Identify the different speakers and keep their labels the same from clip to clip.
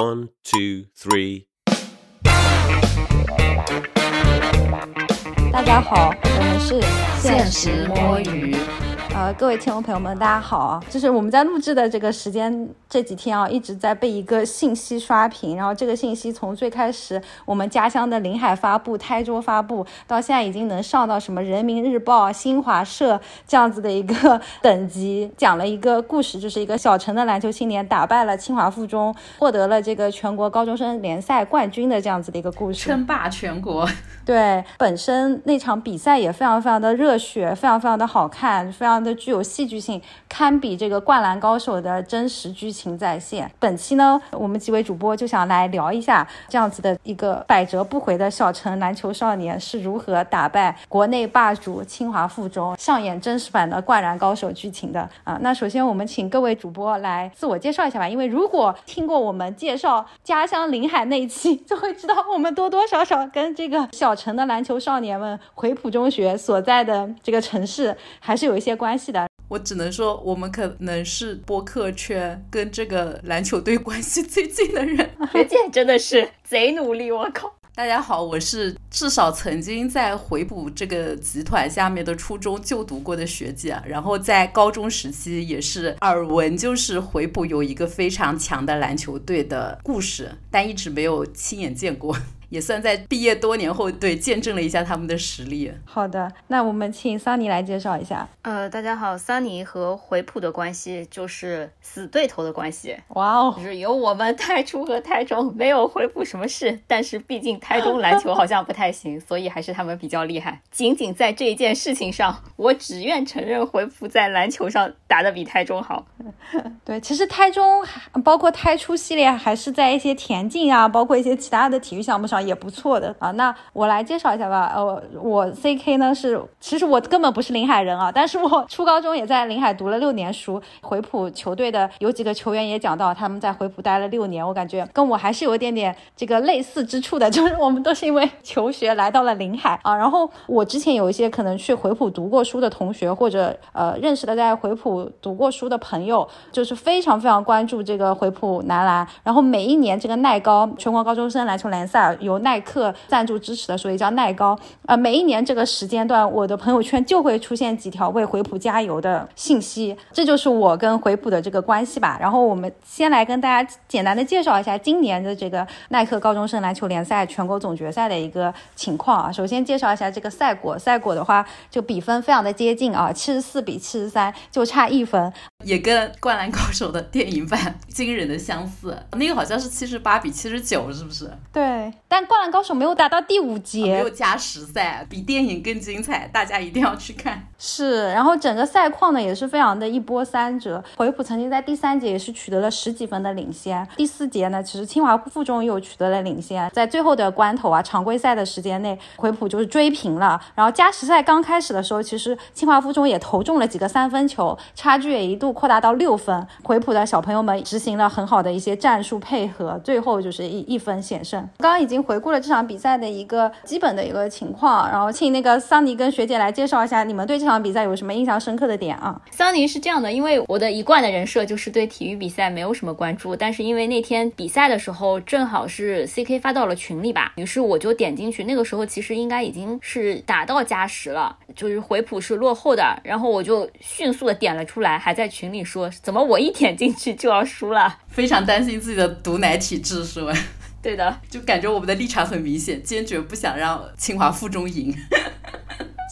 Speaker 1: One, two, three.
Speaker 2: 大家好，我们是
Speaker 3: 现实摸鱼。
Speaker 2: 呃，各位听众朋友们，大家好啊！就是我们在录制的这个时间这几天啊，一直在被一个信息刷屏。然后这个信息从最开始我们家乡的临海发布、台州发布，到现在已经能上到什么人民日报、新华社这样子的一个 等级，讲了一个故事，就是一个小城的篮球青年打败了清华附中，获得了这个全国高中生联赛冠军的这样子的一个故事，
Speaker 3: 称霸全国。
Speaker 2: 对，本身那场比赛也非常非常的热血，非常非常的好看，非常的具有戏剧性，堪比这个《灌篮高手》的真实剧情再现。本期呢，我们几位主播就想来聊一下这样子的一个百折不回的小城篮球少年是如何打败国内霸主清华附中，上演真实版的《灌篮高手》剧情的啊。那首先我们请各位主播来自我介绍一下吧，因为如果听过我们介绍家乡临海那一期，就会知道我们多多少少跟这个小。城的篮球少年们，回浦中学所在的这个城市还是有一些关系的。
Speaker 3: 我只能说，我们可能是播客圈跟这个篮球队关系最近的人。
Speaker 4: 学姐真的是 贼努力，我靠！
Speaker 3: 大家好，我是至少曾经在回补这个集团下面的初中就读过的学姐，然后在高中时期也是耳闻，就是回补有一个非常强的篮球队的故事，但一直没有亲眼见过。也算在毕业多年后，对见证了一下他们的实力。
Speaker 2: 好的，那我们请桑尼来介绍一下。
Speaker 4: 呃，大家好，桑尼和回浦的关系就是死对头的关系。
Speaker 2: 哇哦，
Speaker 4: 就是有我们太初和太中，没有回浦什么事。但是毕竟台中篮球好像不太行，所以还是他们比较厉害。仅仅在这一件事情上，我只愿承认回浦在篮球上打得比台中好。
Speaker 2: 对，其实台中包括台初系列，还是在一些田径啊，包括一些其他的体育项目上。也不错的啊，那我来介绍一下吧。呃，我 C K 呢是，其实我根本不是临海人啊，但是我初高中也在临海读了六年书。回浦球队的有几个球员也讲到，他们在回浦待了六年，我感觉跟我还是有一点点这个类似之处的，就是我们都是因为求学来到了临海啊。然后我之前有一些可能去回浦读过书的同学，或者呃认识的在回浦读过书的朋友，就是非常非常关注这个回浦男篮。然后每一年这个耐高全国高中生篮球联赛有。由耐克赞助支持的，所以叫耐高。呃，每一年这个时间段，我的朋友圈就会出现几条为回浦加油的信息，这就是我跟回浦的这个关系吧。然后我们先来跟大家简单的介绍一下今年的这个耐克高中生篮球联赛全国总决赛的一个情况啊。首先介绍一下这个赛果，赛果的话就比分非常的接近啊，七十四比七十三，就差一分，
Speaker 3: 也跟灌篮高手的电影版 惊人的相似。那个好像是七十八比七十九，是不是？
Speaker 2: 对，但。灌篮高手没有打到第五节，
Speaker 3: 没有加时赛，比电影更精彩，大家一定要去看。
Speaker 2: 是，然后整个赛况呢也是非常的一波三折。回浦曾经在第三节也是取得了十几分的领先，第四节呢，其实清华附中又取得了领先，在最后的关头啊，常规赛的时间内，回浦就是追平了。然后加时赛刚开始的时候，其实清华附中也投中了几个三分球，差距也一度扩大到六分。回浦的小朋友们执行了很好的一些战术配合，最后就是一一分险胜。刚刚已经回顾了这场比赛的一个基本的一个情况，然后请那个桑尼跟学姐来介绍一下你们对这场。比赛有什么印象深刻的点啊？
Speaker 4: 桑尼是这样的，因为我的一贯的人设就是对体育比赛没有什么关注，但是因为那天比赛的时候正好是 C K 发到了群里吧，于是我就点进去。那个时候其实应该已经是打到加时了，就是回普是落后的，然后我就迅速的点了出来，还在群里说怎么我一点进去就要输了，
Speaker 3: 非常担心自己的毒奶体质是吧？
Speaker 4: 对的，
Speaker 3: 就感觉我们的立场很明显，坚决不想让清华附中赢。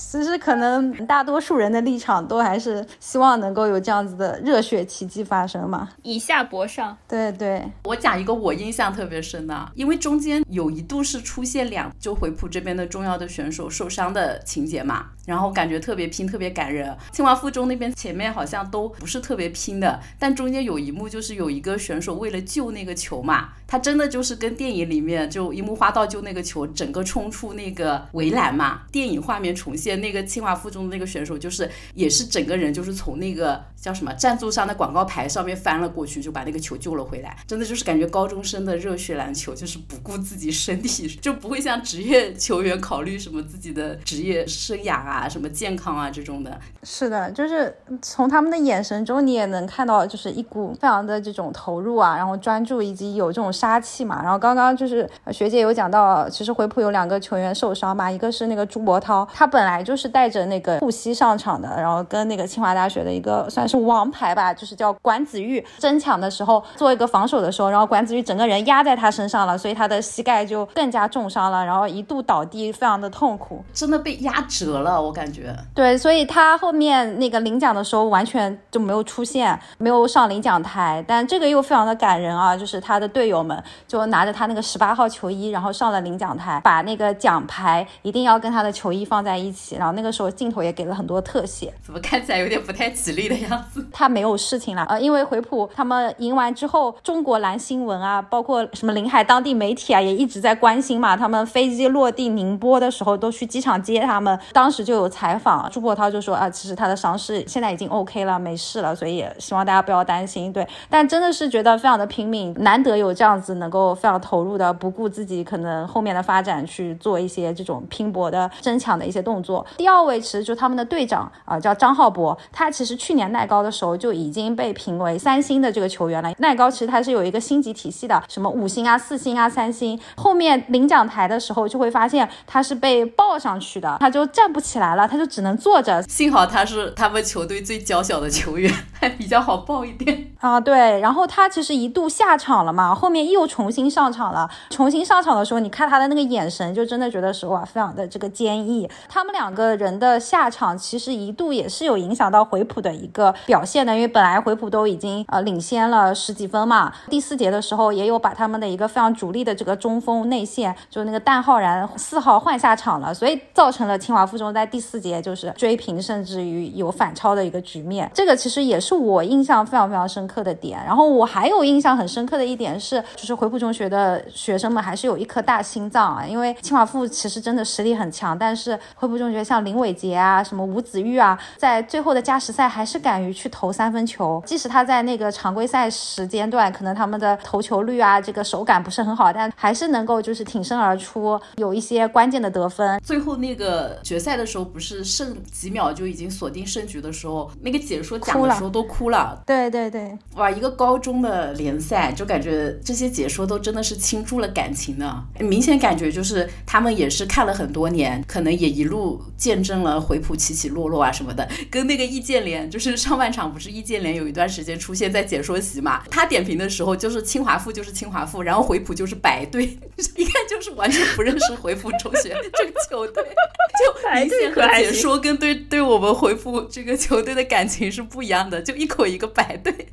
Speaker 2: 其实可能大多数人的立场都还是希望能够有这样子的热血奇迹发生嘛，
Speaker 4: 以下博上。
Speaker 2: 对对，
Speaker 3: 我讲一个我印象特别深的，因为中间有一度是出现两就回浦这边的重要的选手受伤的情节嘛，然后感觉特别拼，特别感人。清华附中那边前面好像都不是特别拼的，但中间有一幕就是有一个选手为了救那个球嘛，他真的就是跟电影里面就樱木花道救那个球，整个冲出那个围栏嘛，电影画面重现。那个清华附中的那个选手，就是也是整个人就是从那个叫什么赞助商的广告牌上面翻了过去，就把那个球救了回来。真的就是感觉高中生的热血篮球，就是不顾自己身体，就不会像职业球员考虑什么自己的职业生涯啊。啊，什么健康啊这种的。
Speaker 2: 是的，就是从他们的眼神中，你也能看到，就是一股非常的这种投入啊，然后专注，以及有这种杀气嘛。然后刚刚就是学姐有讲到，其实回浦有两个球员受伤嘛，一个是那个朱博涛，他本来就是带着那个护膝上场的，然后跟那个清华大学的一个算是王牌吧，就是叫管子玉争抢的时候做一个防守的时候，然后管子玉整个人压在他身上了，所以他的膝盖就更加重伤了，然后一度倒地，非常的痛苦，
Speaker 3: 真的被压折了，我感觉。
Speaker 2: 对，所以他后面那个领奖的时候完全就没有出现，没有上领奖台，但这个又非常的感人啊，就是他的队友们就拿着他那个十八号球衣，然后上了领奖台，把那个奖牌一定要跟他的球衣放在一起，然后那个时候镜头也给了很多特写，
Speaker 3: 怎么看起来有点不太吉利的样子？
Speaker 2: 他没有事情了，呃，因为回浦他们赢完之后，中国蓝新闻啊，包括什么临海当地媒体啊，也一直在关心嘛，他们飞机落地宁波的时候都去机场接他们，当时就有采访朱柏涛就说啊，其实他的伤势现在已经 OK 了，没事了，所以也希望大家不要担心。对，但真的是觉得非常的拼命，难得有这样子能够非常投入的，不顾自己可能后面的发展去做一些这种拼搏的争抢的一些动作。第二位其实就他们的队长啊，叫张浩博，他其实去年耐高的时候就已经被评为三星的这个球员了。耐高其实他是有一个星级体系的，什么五星啊、四星啊、三星。后面领奖台的时候就会发现他是被抱上去的，他就站不起来了，他就只能坐着。
Speaker 3: 幸好他是他们球队最娇小的球员，还比较好抱一点
Speaker 2: 啊。对，然后他其实一度下场了嘛，后面又重新上场了。重新上场的时候，你看他的那个眼神，就真的觉得是哇，非常的这个坚毅。他们两个人的下场其实一度也是有影响到回浦的一个表现的，因为本来回浦都已经呃领先了十几分嘛，第四节的时候也有把他们的一个非常主力的这个中锋内线，就那个蛋浩然四号换下场了，所以造成了清华附中在第四节就是追平，甚至于有反超的一个局面。这个其实也是我印象非常非常深刻的点。然后我还有印象很深刻的一点是，就是回浦中学的学生们还是有一颗大心脏啊，因为清华附其实真的实力很强，但是回浦中学像林伟杰啊、什么吴子玉啊，在最后的加时赛还是敢于去投三分球，即使他在那个常规赛时间段可能他们的投球率啊、这个手感不是很好，但还是能够就是挺身而出，有一些关键的得分。
Speaker 3: 最后那个决赛的时候，不是剩几秒就已经锁定胜局的时候，那个解说讲的时候都哭了。
Speaker 2: 对对对，
Speaker 3: 哇，一个高中的联赛，就感觉这些解说都真的是倾注了感情的，明显感觉就是他们也是看了很多年，可能也一路见证了回浦起起落落啊什么的。跟那个易建联，就是上半场不是易建联有一段时间出现在解说席嘛，他点评的时候就是清华附就是清华附，然后回浦就是白队，一看就是完全不认识回浦中学这个球队，就明显和解说跟对对我们回复这个球队的感情是不一样的，就一口一个白队。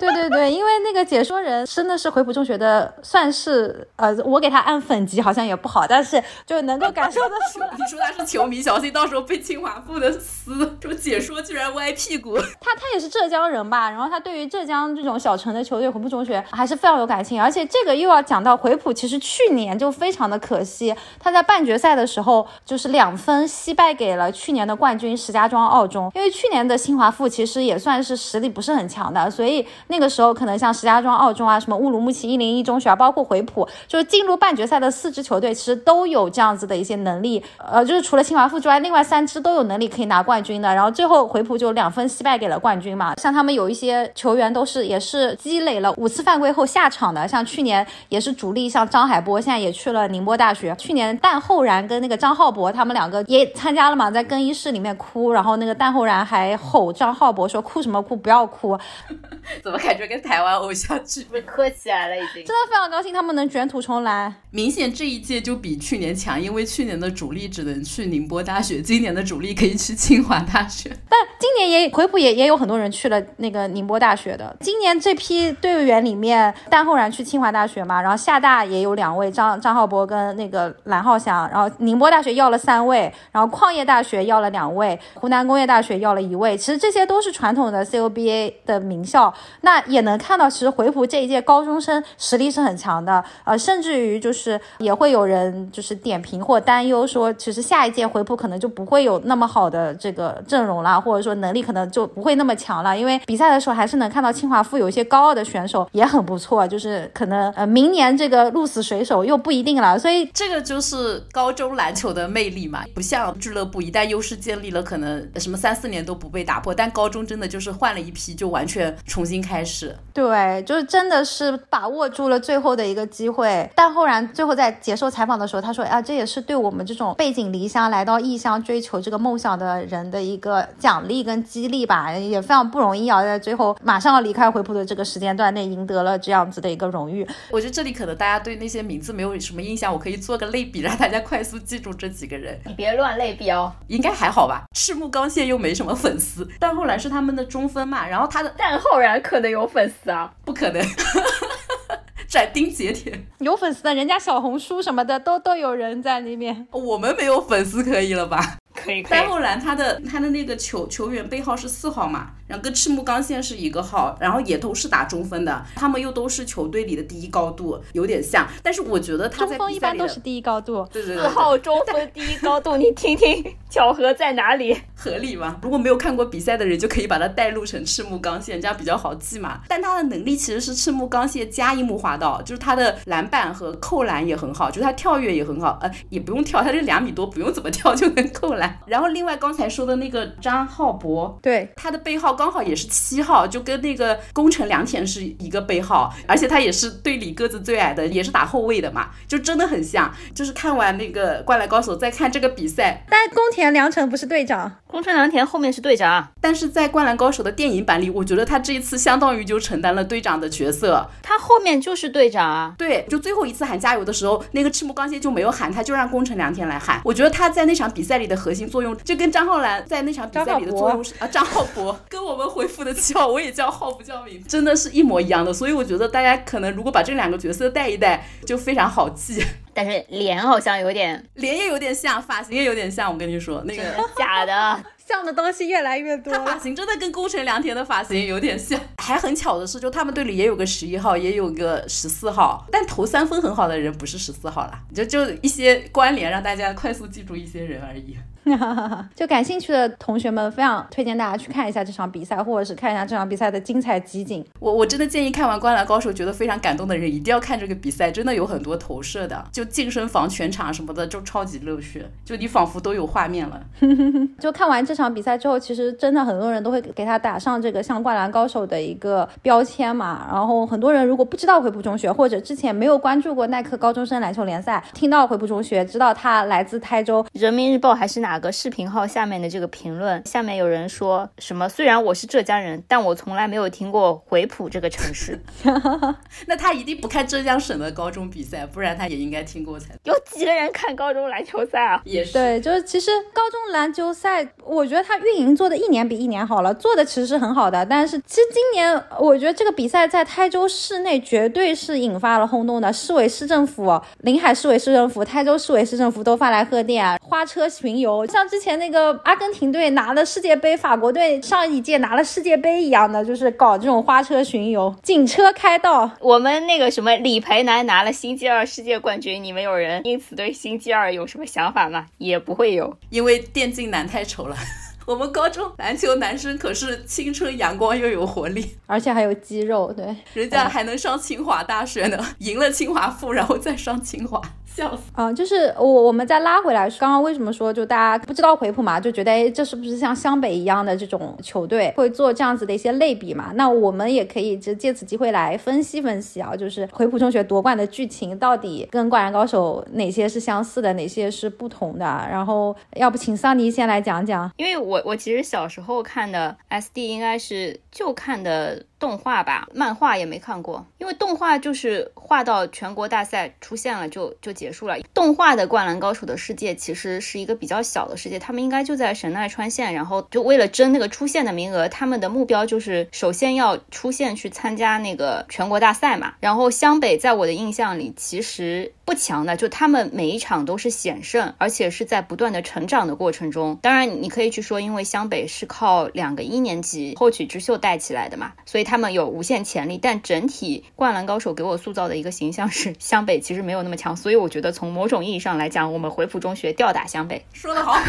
Speaker 2: 对对对，因为那个解说人真的是回浦中学的，算是呃，我给他按粉级好像也不好，但是就能够感受得出来。
Speaker 3: 你说他是球迷，小心到时候被清华附的撕。这个解说居然歪屁股。
Speaker 2: 他他也是浙江人吧？然后他对于浙江这种小城的球队回浦中学还是非常有感情。而且这个又要讲到回浦，其实去年就非常的可惜，他在半决赛的时候就是两分惜败给了去年的冠军石家庄澳中。因为去年的清华附其实也算是实力不是很强的，所以那个时候可能像石家庄澳中啊、什么乌鲁木齐一零一中学啊，包括回浦，就是进入半决赛的四支球队，其实都有这样子的一些能力。呃，就是除了清华附之外，另外三支都有能力可以拿冠军的。然后最后回浦就两分惜败给了冠军嘛。像他们有一些球员都是也是积累了五次犯规后下场的，像去年也是主力，像张海波现在也去了宁波大学。去年但后然跟那个张浩博他们两个也参加了嘛，在更衣室里面哭，然后那个蛋后然还吼张浩博说哭什么哭，不要哭。
Speaker 3: 怎么感觉跟台湾偶像剧被
Speaker 4: 磕起来了已经？
Speaker 2: 真的非常高兴他们能卷土重来。
Speaker 3: 明显这一届就比去年强，因为去年的主力只能去宁波大学，今年的主力可以去清华大学。
Speaker 2: 但今年也回浦也也有很多人去了那个宁波大学的。今年这批队员里面，蛋后然去清华大学嘛，然后厦大也有两位张张浩博跟那个蓝浩翔，然后宁波大学要了三位，然后矿业大学要了两位，湖南工业大学要了一位。其实这些都是传统的 CUBA 的名校，那也能看到，其实回浦这一届高中生实力是很强的，呃，甚至于就是也会有人就是点评或担忧说，其实下一届回浦可能就不会有那么好的这个阵容了，或者说能力可能就不会那么强了，因为比赛的时候还是能看到清华附有一些高傲的选手也很不错，就是可能呃明年这个鹿死谁手又不一定了，所以
Speaker 3: 这个就是高中篮球的魅力嘛，不像俱乐乐部，一旦优势建立了，可能什么三四年都不被打破。但高中真的就是换了一批，就完全重新开始。
Speaker 2: 对，就是真的是把握住了最后的一个机会。但后然最后在接受采访的时候，他说啊，这也是对我们这种背井离乡来到异乡追求这个梦想的人的一个奖励跟激励吧，也非常不容易啊，在最后马上要离开回浦的这个时间段内赢得了这样子的一个荣誉。
Speaker 3: 我觉得这里可能大家对那些名字没有什么印象，我可以做个类比，让大家快速记住这几个人。
Speaker 4: 你别乱类比哦，
Speaker 3: 应该还好吧？赤木刚宪又没什么粉丝，但后来是他们的中分嘛，然后他的
Speaker 4: 但浩然可能有粉丝啊，
Speaker 3: 不可能。斩钉截铁，
Speaker 2: 有粉丝的，人家小红书什么的都都有人在里面。
Speaker 3: 我们没有粉丝可以了吧？
Speaker 4: 可以。
Speaker 3: 但后来他的他的那个球球员背号是四号嘛？然后跟赤木刚宪是一个号，然后也都是打中锋的，他们又都是球队里的第一高度，有点像。但是我觉得他在
Speaker 2: 中锋一般都是第一高度，
Speaker 3: 对对对，
Speaker 4: 四号中锋第一高度，你听听巧合在哪里？
Speaker 3: 合理吗？如果没有看过比赛的人，就可以把它带入成赤木刚宪，这样比较好记嘛。但他的能力其实是赤木刚宪加樱木花道，就是他的篮板和扣篮也很好，就是他跳跃也很好，呃，也不用跳，他这两米多不用怎么跳就能扣篮。然后另外刚才说的那个张浩博，
Speaker 2: 对，
Speaker 3: 他的背号刚好也是七号，就跟那个宫城良田是一个背号，而且他也是队里个子最矮的，也是打后卫的嘛，就真的很像。就是看完那个灌篮高手，再看这个比赛，
Speaker 2: 但宫田良成不是队长，
Speaker 4: 宫城良田后面是队长，
Speaker 3: 但是在灌篮高手的电影版里，我觉得他这一次相当于就承担了队长的角色，
Speaker 4: 他后面就是队长啊。
Speaker 3: 对，就最后一次喊加油的时候，那个赤木刚宪就没有喊，他就让宫城良田来喊。我觉得他在那场比赛里的核心作用，就跟张浩然在那场比赛里的作用是啊，张浩博跟我们回复的七号，我也叫浩不叫名，真的是一模一样的。所以我觉得大家可能如果把这两个角色带一带，就非常好记。
Speaker 4: 但是脸好像有点，
Speaker 3: 脸也有点像，发型也有点像。我跟你说，那个
Speaker 4: 假的，
Speaker 2: 像的东西越来越多。
Speaker 3: 他发型真的跟宫城良田的发型有点像。还很巧的是，就他们队里也有个十一号，也有个十四号，但投三分很好的人不是十四号啦。就就一些关联，让大家快速记住一些人而已。
Speaker 2: 就感兴趣的同学们，非常推荐大家去看一下这场比赛，或者是看一下这场比赛的精彩集锦。
Speaker 3: 我我真的建议看完《灌篮高手》觉得非常感动的人，一定要看这个比赛，真的有很多投射的，就健身房全场什么的，就超级热血，就你仿佛都有画面了。
Speaker 2: 就看完这场比赛之后，其实真的很多人都会给他打上这个像《灌篮高手》的一个标签嘛。然后很多人如果不知道回浦中学，或者之前没有关注过耐克高中生篮球联赛，听到回浦中学，知道他来自台州
Speaker 4: 人民日报还是哪个视频号下面的这个评论，下面有人说什么？虽然我是浙江人，但我从来没有听过回浦这个城市。
Speaker 3: 那他一定不看浙江省的高中比赛，不然他也应该听过才。
Speaker 4: 有几个人看高中篮球赛啊？
Speaker 3: 也是。
Speaker 2: 对，就是其实高中篮球赛，我觉得他运营做的一年比一年好了，做的其实是很好的。但是其实今年我觉得这个比赛在台州市内绝对是引发了轰动的，市委市政府、临海市委市政府、台州市委市政府都发来贺电，花车巡游，像之前那个阿根廷队拿了世界杯，法国队上一届拿了世界杯一样的，就是搞这种花车巡游，警车开道。
Speaker 4: 我们那个什么李培南拿了星期二世界冠军，你们有人因此对星期二有什么想法吗？也不会有，
Speaker 3: 因为电竞男太丑了。我们高中篮球男生可是青春阳光又有活力，
Speaker 2: 而且还有肌肉，对，
Speaker 3: 人家还能上清华大学呢，赢了清华附，然后再上清华。笑死
Speaker 2: 啊！就是我，我们再拉回来，刚刚为什么说就大家不知道回浦嘛，就觉得哎，这是不是像湘北一样的这种球队会做这样子的一些类比嘛？那我们也可以就借此机会来分析分析啊，就是回浦中学夺冠的剧情到底跟灌篮高手哪些是相似的，哪些是不同的？然后要不请桑尼先来讲讲，
Speaker 4: 因为我我其实小时候看的 SD 应该是就看的。动画吧，漫画也没看过，因为动画就是画到全国大赛出现了就就结束了。动画的《灌篮高手》的世界其实是一个比较小的世界，他们应该就在神奈川县，然后就为了争那个出线的名额，他们的目标就是首先要出线去参加那个全国大赛嘛。然后湘北在我的印象里其实不强的，就他们每一场都是险胜，而且是在不断的成长的过程中。当然你可以去说，因为湘北是靠两个一年级后起之秀带起来的嘛，所以他。他们有无限潜力，但整体灌篮高手给我塑造的一个形象是湘北其实没有那么强，所以我觉得从某种意义上来讲，我们回浦中学吊打湘北，
Speaker 3: 说得好。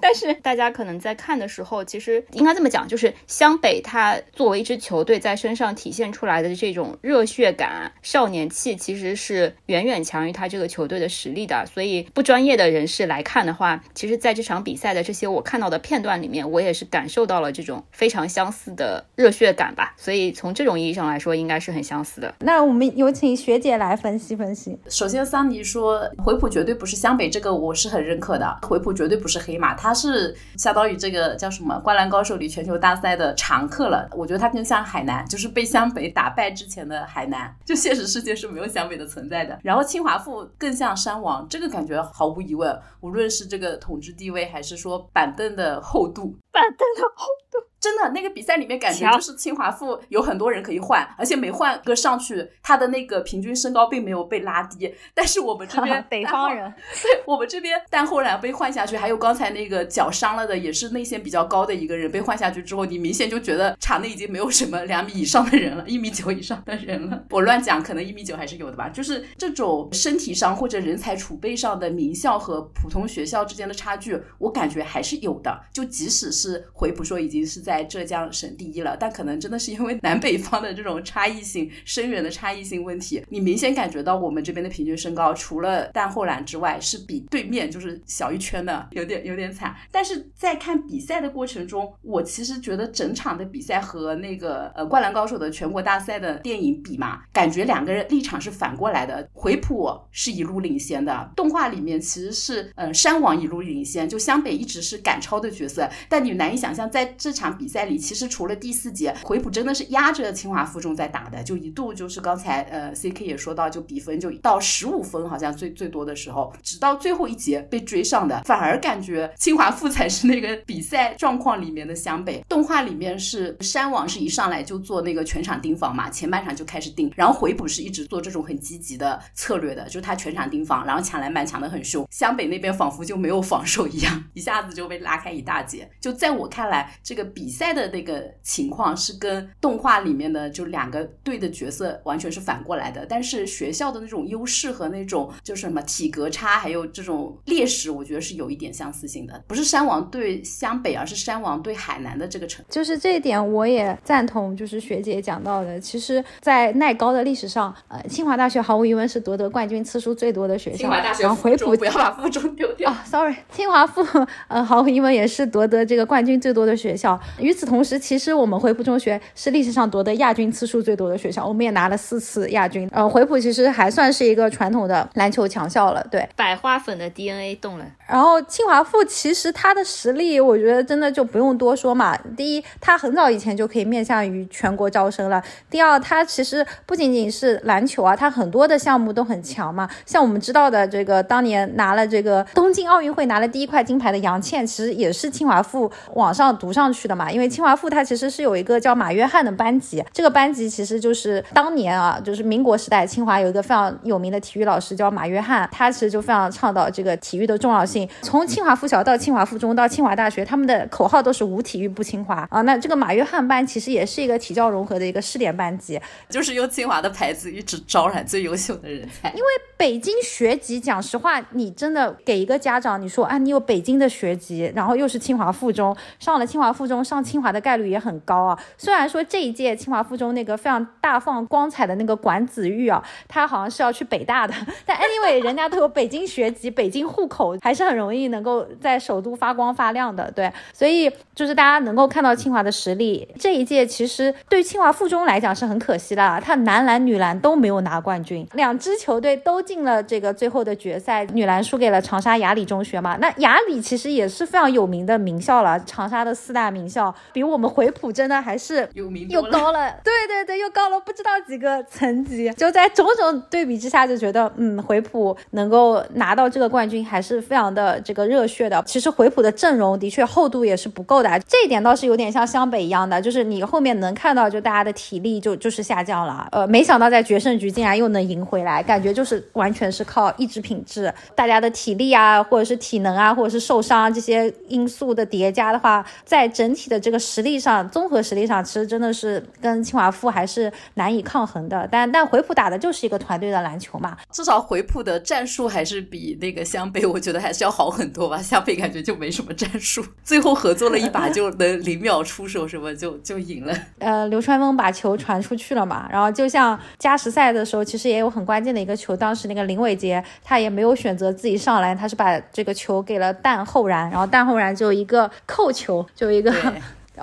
Speaker 4: 但是大家可能在看的时候，其实应该这么讲，就是湘北它作为一支球队在身上体现出来的这种热血感、少年气，其实是远远强于他这个球队的实力的。所以不专业的人士来看的话，其实在这场比赛的这些我看到的片段里面，我也是感受到了这种非常相似的热血感吧。所以从这种意义上来说，应该是很相似的。
Speaker 2: 那我们有请学姐来分析分析。
Speaker 3: 首先，桑尼说回浦绝对不是湘北，这个我是很认可的。回浦绝对不是黑马，他是相当于这个叫什么《灌篮高手》里全球大赛的常客了。我觉得他更像海南，就是被湘北打败之前的海南，就现实世界是没有湘北的存在的。然后清华附更像山王，这个感觉毫无疑问，无论是这个统治地位，还是说板凳的厚度，
Speaker 4: 板凳的厚度。
Speaker 3: 真的，那个比赛里面感觉就是清华附有很多人可以换，而且每换个上去，他的那个平均身高并没有被拉低。但是我们这边
Speaker 2: 北方人，
Speaker 3: 对我们这边，但后来被换下去，还有刚才那个脚伤了的，也是内线比较高的一个人被换下去之后，你明显就觉得场内已经没有什么两米以上的人了，一米九以上的人了。我乱讲，可能一米九还是有的吧。就是这种身体上或者人才储备上的名校和普通学校之间的差距，我感觉还是有的。就即使是回补说已经是。在浙江省第一了，但可能真的是因为南北方的这种差异性、深远的差异性问题，你明显感觉到我们这边的平均身高，除了淡厚蓝之外，是比对面就是小一圈的，有点有点惨。但是在看比赛的过程中，我其实觉得整场的比赛和那个呃《灌篮高手》的全国大赛的电影比嘛，感觉两个人立场是反过来的。回浦是一路领先的，动画里面其实是嗯山王一路领先，就湘北一直是赶超的角色，但你难以想象在这场。比赛里其实除了第四节回补真的是压着清华附中在打的，就一度就是刚才呃 C K 也说到，就比分就到十五分，好像最最多的时候，直到最后一节被追上的，反而感觉清华附才是那个比赛状况里面的湘北。动画里面是山王是一上来就做那个全场盯防嘛，前半场就开始盯，然后回补是一直做这种很积极的策略的，就他全场盯防，然后抢篮板抢得很凶，湘北那边仿佛就没有防守一样，一下子就被拉开一大截。就在我看来，这个比。比赛的那个情况是跟动画里面的就两个队的角色完全是反过来的，但是学校的那种优势和那种就是什么体格差，还有这种劣势，我觉得是有一点相似性的。不是山王对湘北，而是山王对海南的这个成，
Speaker 2: 就是这一点我也赞同。就是学姐讲到的，其实，在耐高的历史上，呃，清华大学毫无疑问是夺得冠军次数最多的学校。清
Speaker 3: 华大学
Speaker 2: 回补
Speaker 3: 不要把附中丢掉
Speaker 2: 啊！Sorry，清华附呃毫无疑问也是夺得这个冠军最多的学校。与此同时，其实我们回浦中学是历史上夺得亚军次数最多的学校，我们也拿了四次亚军。呃，回浦其实还算是一个传统的篮球强校了，对。
Speaker 4: 百花粉的 DNA 动了。
Speaker 2: 然后清华附其实它的实力，我觉得真的就不用多说嘛。第一，它很早以前就可以面向于全国招生了。第二，它其实不仅仅是篮球啊，它很多的项目都很强嘛。像我们知道的这个，当年拿了这个东京奥运会拿了第一块金牌的杨倩，其实也是清华附往上读上去的嘛，因为清华。华附它其实是有一个叫马约翰的班级，这个班级其实就是当年啊，就是民国时代清华有一个非常有名的体育老师叫马约翰，他其实就非常倡导这个体育的重要性。从清华附小到清华附中到清华大学，他们的口号都是无体育不清华啊。那这个马约翰班其实也是一个体教融合的一个试点班级，
Speaker 3: 就是用清华的牌子一直招揽最优秀的人才。因
Speaker 2: 为北京学籍，讲实话，你真的给一个家长你说啊，你有北京的学籍，然后又是清华附中，上了清华附中上清华的。概率也很高啊。虽然说这一届清华附中那个非常大放光彩的那个管子玉啊，他好像是要去北大的，但 anyway 人家都有北京学籍、北京户口，还是很容易能够在首都发光发亮的。对，所以就是大家能够看到清华的实力。这一届其实对清华附中来讲是很可惜的，他男篮、女篮都没有拿冠军，两支球队都进了这个最后的决赛，女篮输给了长沙雅礼中学嘛。那雅礼其实也是非常有名的名校了，长沙的四大名校，比我们回普真的还是
Speaker 3: 有名
Speaker 2: 又高了，对对对，又高了不知道几个层级。就在种种对比之下，就觉得嗯，回普能够拿到这个冠军还是非常的这个热血的。其实回普的阵容的确厚度也是不够的，这一点倒是有点像湘北一样的，就是你后面能看到就大家的体力就就是下降了。呃，没想到在决胜局竟然又能赢回来，感觉就是完全是靠意志品质，大家的体力啊，或者是体能啊，或者是受伤这些因素的叠加的话，在整体的。的这个实力上，综合实力上，其实真的是跟清华附还是难以抗衡的。但但回浦打的就是一个团队的篮球嘛，
Speaker 3: 至少回浦的战术还是比那个湘北，我觉得还是要好很多吧。湘北感觉就没什么战术，最后合作了一把就能零秒出手，什么就就赢了。
Speaker 2: 呃，流川枫把球传出去了嘛，然后就像加时赛的时候，其实也有很关键的一个球，当时那个林伟杰他也没有选择自己上篮，他是把这个球给了蛋后然，然后蛋后然就一个扣球，就一个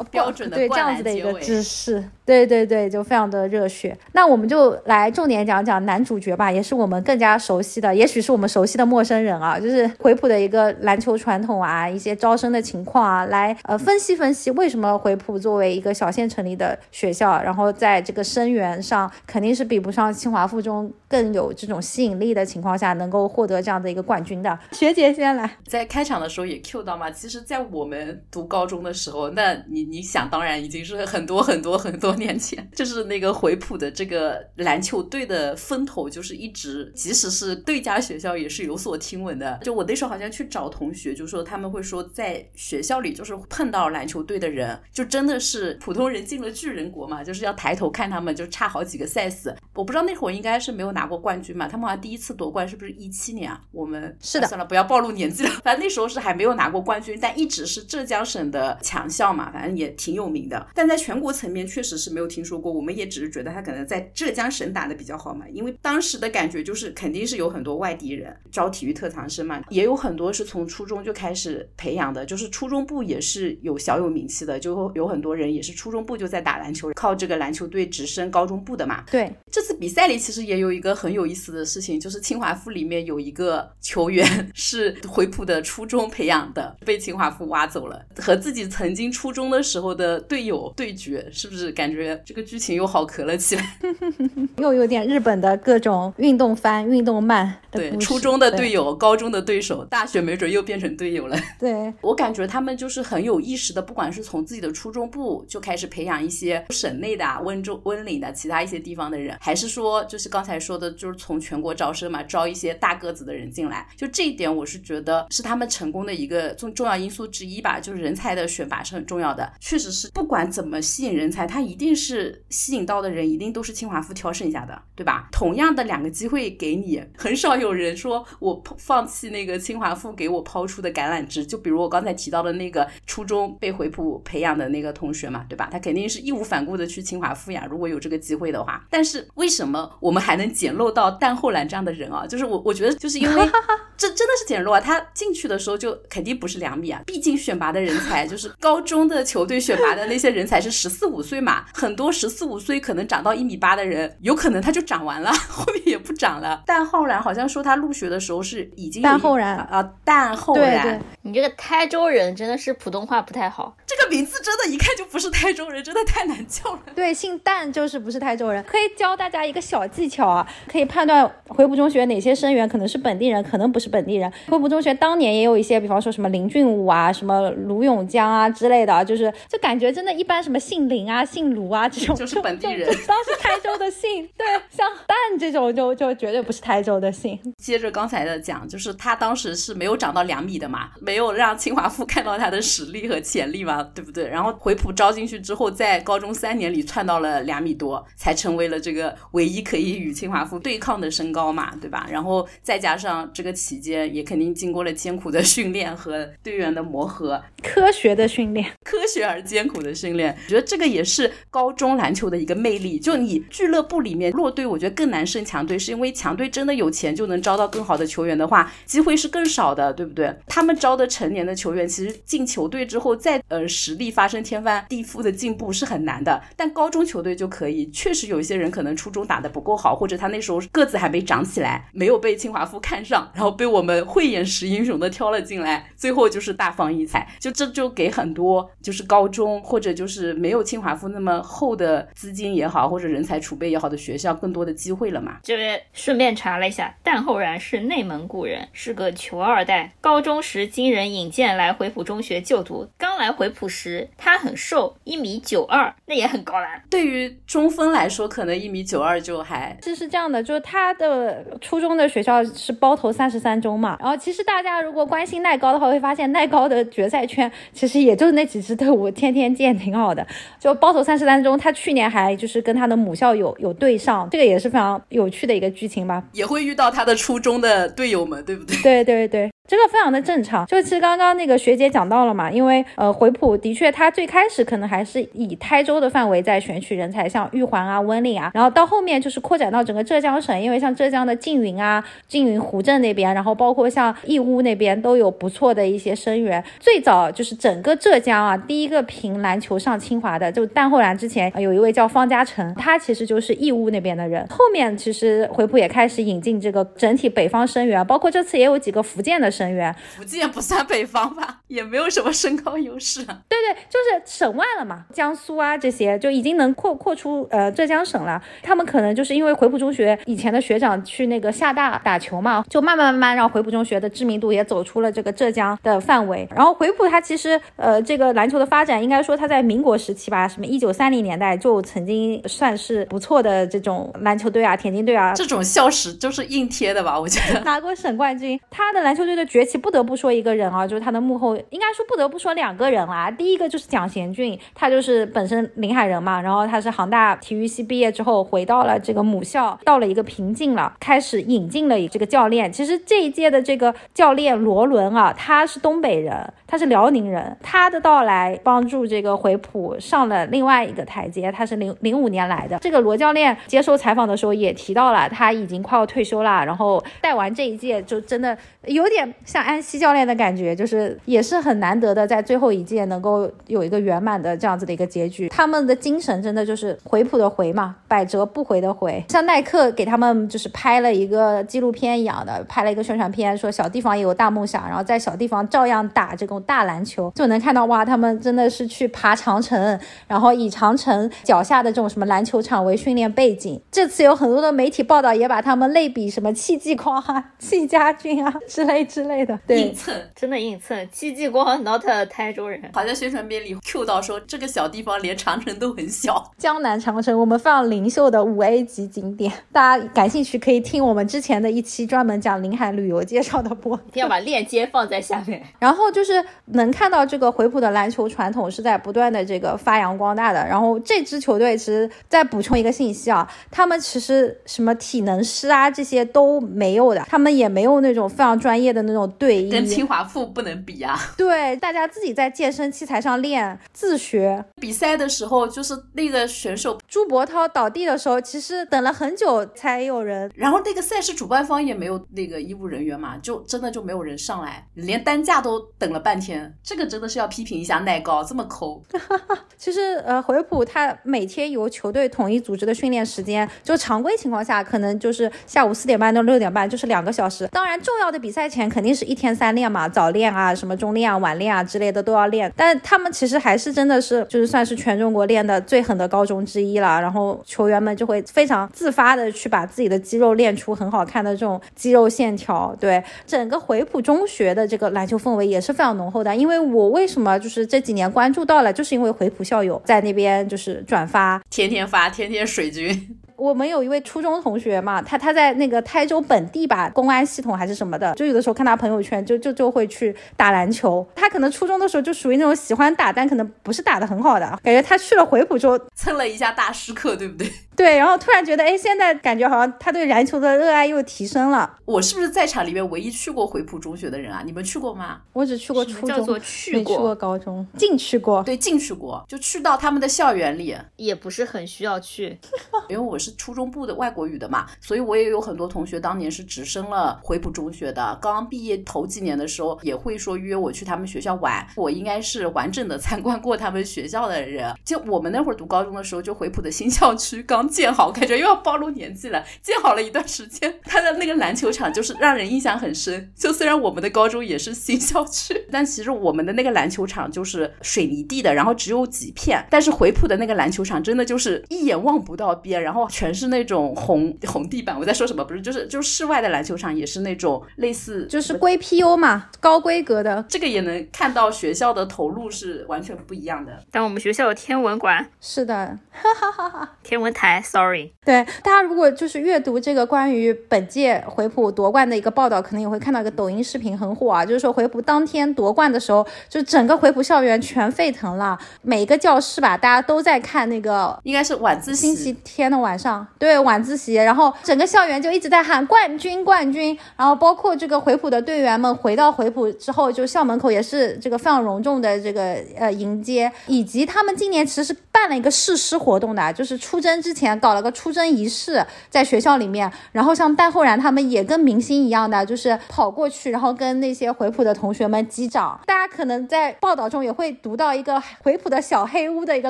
Speaker 3: 标准的
Speaker 2: 对这样子的一个姿势。对对对，就非常的热血。那我们就来重点讲讲男主角吧，也是我们更加熟悉的，也许是我们熟悉的陌生人啊，就是回浦的一个篮球传统啊，一些招生的情况啊，来呃分析分析为什么回浦作为一个小县城里的学校，然后在这个生源上肯定是比不上清华附中更有这种吸引力的情况下，能够获得这样的一个冠军的。学姐先来，
Speaker 3: 在开场的时候也 Q 到嘛，其实，在我们读高中的时候，那你你想当然已经是很多很多很多。年前 就是那个回浦的这个篮球队的风头，就是一直，即使是对家学校也是有所听闻的。就我那时候好像去找同学，就说他们会说，在学校里就是碰到篮球队的人，就真的是普通人进了巨人国嘛，就是要抬头看他们，就差好几个 size。我不知道那会儿应该是没有拿过冠军嘛，他们好像第一次夺冠是不是一七年啊？我们
Speaker 2: 是的，
Speaker 3: 算了，不要暴露年纪了。反正那时候是还没有拿过冠军，但一直是浙江省的强校嘛，反正也挺有名的。但在全国层面确实是。是没有听说过，我们也只是觉得他可能在浙江省打的比较好嘛，因为当时的感觉就是肯定是有很多外地人招体育特长生嘛，也有很多是从初中就开始培养的，就是初中部也是有小有名气的，就有很多人也是初中部就在打篮球，靠这个篮球队直升高中部的嘛。
Speaker 2: 对，
Speaker 3: 这次比赛里其实也有一个很有意思的事情，就是清华附里面有一个球员 是回浦的初中培养的，被清华附挖走了，和自己曾经初中的时候的队友对决，是不是感觉？这个剧情又好咳了起来，
Speaker 2: 又有点日本的各种运动番、运动漫。
Speaker 3: 对，初中的队友，高中的对手，大学没准又变成队友了。
Speaker 2: 对
Speaker 3: 我感觉他们就是很有意识的，不管是从自己的初中部就开始培养一些省内的、温州、温岭的其他一些地方的人，还是说就是刚才说的，就是从全国招生嘛，招一些大个子的人进来。就这一点，我是觉得是他们成功的一个重重要因素之一吧。就是人才的选拔是很重要的，确实是不管怎么吸引人才，他一定。定是吸引到的人，一定都是清华附挑剩下的，对吧？同样的两个机会给你，很少有人说我放弃那个清华附给我抛出的橄榄枝。就比如我刚才提到的那个初中被回浦培养的那个同学嘛，对吧？他肯定是义无反顾的去清华附呀。如果有这个机会的话，但是为什么我们还能捡漏到但后兰这样的人啊？就是我我觉得就是因为 这真的是捡漏啊！他进去的时候就肯定不是两米啊，毕竟选拔的人才就是高中的球队选拔的那些人才是十四五岁嘛。很多十四五岁可能长到一米八的人，有可能他就长完了，后面也不长了。但浩然好像说他入学的时候是已经
Speaker 2: 但后然
Speaker 3: 啊，但后然，
Speaker 4: 你这个台州人真的是普通话不太好。
Speaker 3: 这个名字真的，一看就不是台州人，真的太难叫了。
Speaker 2: 对，姓但就是不是台州人。可以教大家一个小技巧啊，可以判断回浦中学哪些生源可能是本地人，可能不是本地人。回浦中学当年也有一些，比方说什么林俊武啊，什么卢永江啊之类的，就是就感觉真的一般，什么姓林啊、姓卢啊这种。
Speaker 3: 就是本地人，
Speaker 2: 当时台州的姓，对，像蛋这种就就绝对不是台州的姓。
Speaker 3: 接着刚才的讲，就是他当时是没有长到两米的嘛，没有让清华附看到他的实力和潜力嘛，对不对？然后回浦招进去之后，在高中三年里窜到了两米多，才成为了这个唯一可以与清华附对抗的身高嘛，对吧？然后再加上这个期间也肯定经过了艰苦的训练和队员的磨合，
Speaker 2: 科学的训练，
Speaker 3: 科学而艰苦的训练，我觉得这个也是高中。篮球的一个魅力，就你俱乐部里面弱队，我觉得更难胜强队，是因为强队真的有钱就能招到更好的球员的话，机会是更少的，对不对？他们招的成年的球员，其实进球队之后，再呃实力发生天翻地覆的进步是很难的。但高中球队就可以，确实有一些人可能初中打得不够好，或者他那时候个子还没长起来，没有被清华附看上，然后被我们慧眼识英雄的挑了进来，最后就是大放异彩。就这就给很多就是高中或者就是没有清华附那么厚的资金也好，或者人才储备也好的学校更多的机会了嘛。
Speaker 4: 这边顺便查了一下，但后然是内蒙古人，是个穷二代。高中时经人引荐来回府中学就读。刚来回浦时，他很瘦，一米九二，那也很高了。
Speaker 3: 对于中分来说，可能一米九二就还。
Speaker 2: 这是这样的，就是他的初中的学校是包头三十三中嘛。然后其实大家如果关心耐高的话，会发现耐高的决赛圈其实也就是那几支队伍天天见，挺好的。就包头三十三中，他去年还就是跟他的母校有有对上，这个也是非常有趣的一个剧情吧。
Speaker 3: 也会遇到他的初中的队友们，对不对？
Speaker 2: 对对对。这个非常的正常，就其实刚刚那个学姐讲到了嘛，因为呃回浦的确，它最开始可能还是以台州的范围在选取人才，像玉环啊、温岭啊，然后到后面就是扩展到整个浙江省，因为像浙江的缙云啊、缙云湖镇那边，然后包括像义乌那边都有不错的一些生源。最早就是整个浙江啊，第一个凭篮球上清华的，就但后来之前有一位叫方嘉诚，他其实就是义乌那边的人。后面其实回浦也开始引进这个整体北方生源，包括这次也有几个福建的。生源，
Speaker 3: 福建不算北方吧，也没有什么身高优势。对
Speaker 2: 对，就是省外了嘛，江苏啊这些就已经能扩扩出呃浙江省了。他们可能就是因为回浦中学以前的学长去那个厦大打球嘛，就慢慢慢慢让回浦中学的知名度也走出了这个浙江的范围。然后回浦它其实呃这个篮球的发展，应该说它在民国时期吧，什么一九三零年代就曾经算是不错的这种篮球队啊、田径队啊，
Speaker 3: 这种校史就是硬贴的吧？我觉得
Speaker 2: 拿过省冠军，他的篮球队的。崛起不得不说一个人啊，就是他的幕后，应该说不得不说两个人啦。第一个就是蒋贤俊，他就是本身临海人嘛，然后他是杭大体育系毕业之后回到了这个母校，到了一个瓶颈了，开始引进了这个教练。其实这一届的这个教练罗伦啊，他是东北人，他是辽宁人，他的到来帮助这个回浦上了另外一个台阶。他是零零五年来的，这个罗教练接受采访的时候也提到了，他已经快要退休了，然后带完这一届就真的有点。像安西教练的感觉，就是也是很难得的，在最后一届能够有一个圆满的这样子的一个结局。他们的精神真的就是回谱的回嘛，百折不回的回。像耐克给他们就是拍了一个纪录片一样的，拍了一个宣传片，说小地方也有大梦想，然后在小地方照样打这种大篮球，就能看到哇，他们真的是去爬长城，然后以长城脚下的这种什么篮球场为训练背景。这次有很多的媒体报道也把他们类比什么戚继光啊、戚家军啊之类之。类的，
Speaker 3: 硬蹭，
Speaker 4: 真的硬蹭。戚继光，not 台州人，
Speaker 3: 好在宣传片里 Q 到说这个小地方连长城都很小。
Speaker 2: 江南长城，我们非常灵秀的五 A 级景点，大家感兴趣可以听我们之前的一期专门讲临海旅游介绍的播，
Speaker 4: 一定要把链接放在下面。
Speaker 2: 然后就是能看到这个回浦的篮球传统是在不断的这个发扬光大的。然后这支球队其实再补充一个信息啊，他们其实什么体能师啊这些都没有的，他们也没有那种非常专业的那。那种队
Speaker 3: 跟清华附不能比啊！
Speaker 2: 对，大家自己在健身器材上练，自学。
Speaker 3: 比赛的时候，就是那个选手
Speaker 2: 朱博涛倒地的时候，其实等了很久才有人。
Speaker 3: 然后那个赛事主办方也没有那个医务人员嘛，就真的就没有人上来，连担架都等了半天。这个真的是要批评一下耐高，这么抠。
Speaker 2: 其实呃，回普他每天由球队统一组织的训练时间，就常规情况下可能就是下午四点半到六点半，就是两个小时。当然，重要的比赛前肯定。肯定是一天三练嘛，早练啊，什么中练啊、晚练啊之类的都要练。但他们其实还是真的是，就是算是全中国练的最狠的高中之一了。然后球员们就会非常自发的去把自己的肌肉练出很好看的这种肌肉线条。对整个回浦中学的这个篮球氛围也是非常浓厚的。因为我为什么就是这几年关注到了，就是因为回浦校友在那边就是转发，
Speaker 3: 天天发，天天水军。
Speaker 2: 我们有一位初中同学嘛，他他在那个台州本地吧，公安系统还是什么的，就有的时候看他朋友圈，就就就会去打篮球。他可能初中的时候就属于那种喜欢打，但可能不是打的很好的，感觉他去了回浦之后
Speaker 3: 蹭了一下大师课，对不对？
Speaker 2: 对，然后突然觉得，哎，现在感觉好像他对篮球的热爱又提升了。
Speaker 3: 我是不是在场里面唯一去过回浦中学的人啊？你们去过吗？
Speaker 2: 我只去过初
Speaker 4: 中，
Speaker 2: 去过高中，进去过。
Speaker 3: 对，进去过，就去到他们的校园里，
Speaker 4: 也不是很需要去，
Speaker 3: 因为我是。初中部的外国语的嘛，所以我也有很多同学当年是直升了回浦中学的。刚刚毕业头几年的时候，也会说约我去他们学校玩。我应该是完整的 参观过他们学校的人。就我们那会儿读高中的时候，就回浦的新校区刚建好，感觉又要暴露年纪了。建好了一段时间，他的那个篮球场就是让人印象很深。就虽然我们的高中也是新校区，但其实我们的那个篮球场就是水泥地的，然后只有几片。但是回浦的那个篮球场真的就是一眼望不到边，然后全是那种红 红地板。我在说什么？不是，就是就是室外的篮球场也是那种类似，
Speaker 2: 就是规 PU 嘛，高规格的。
Speaker 3: 这个也能看到学校的投入是完全不一样的。
Speaker 4: 但我们学校有天文馆，
Speaker 2: 是的，哈哈哈
Speaker 4: 天文台，sorry。
Speaker 2: 对，大家如果就是阅读这个关于本届回浦夺冠的一个报道，可能也会看到一个抖音视频很火啊，就是说回浦当天夺冠的时候，就整个回浦校园全沸腾了，每一个教室吧，大家都在看那个，
Speaker 3: 应该是晚自习，
Speaker 2: 星期天的晚上，上对，晚自习，然后整个校园就一直在喊冠军，冠军，然后包括这个回浦的队员们回到回浦之后，就校门口也是这个非常隆重的这个呃迎接，以及他们今年其实是办了一个誓师活动的，就是出征之前搞了个出征仪式，在学校里面，然后像戴厚然他们也跟明星一样的，就是跑过去，然后跟那些回浦的同学们击掌。大家可能在报道中也会读到一个回浦的小黑屋的一个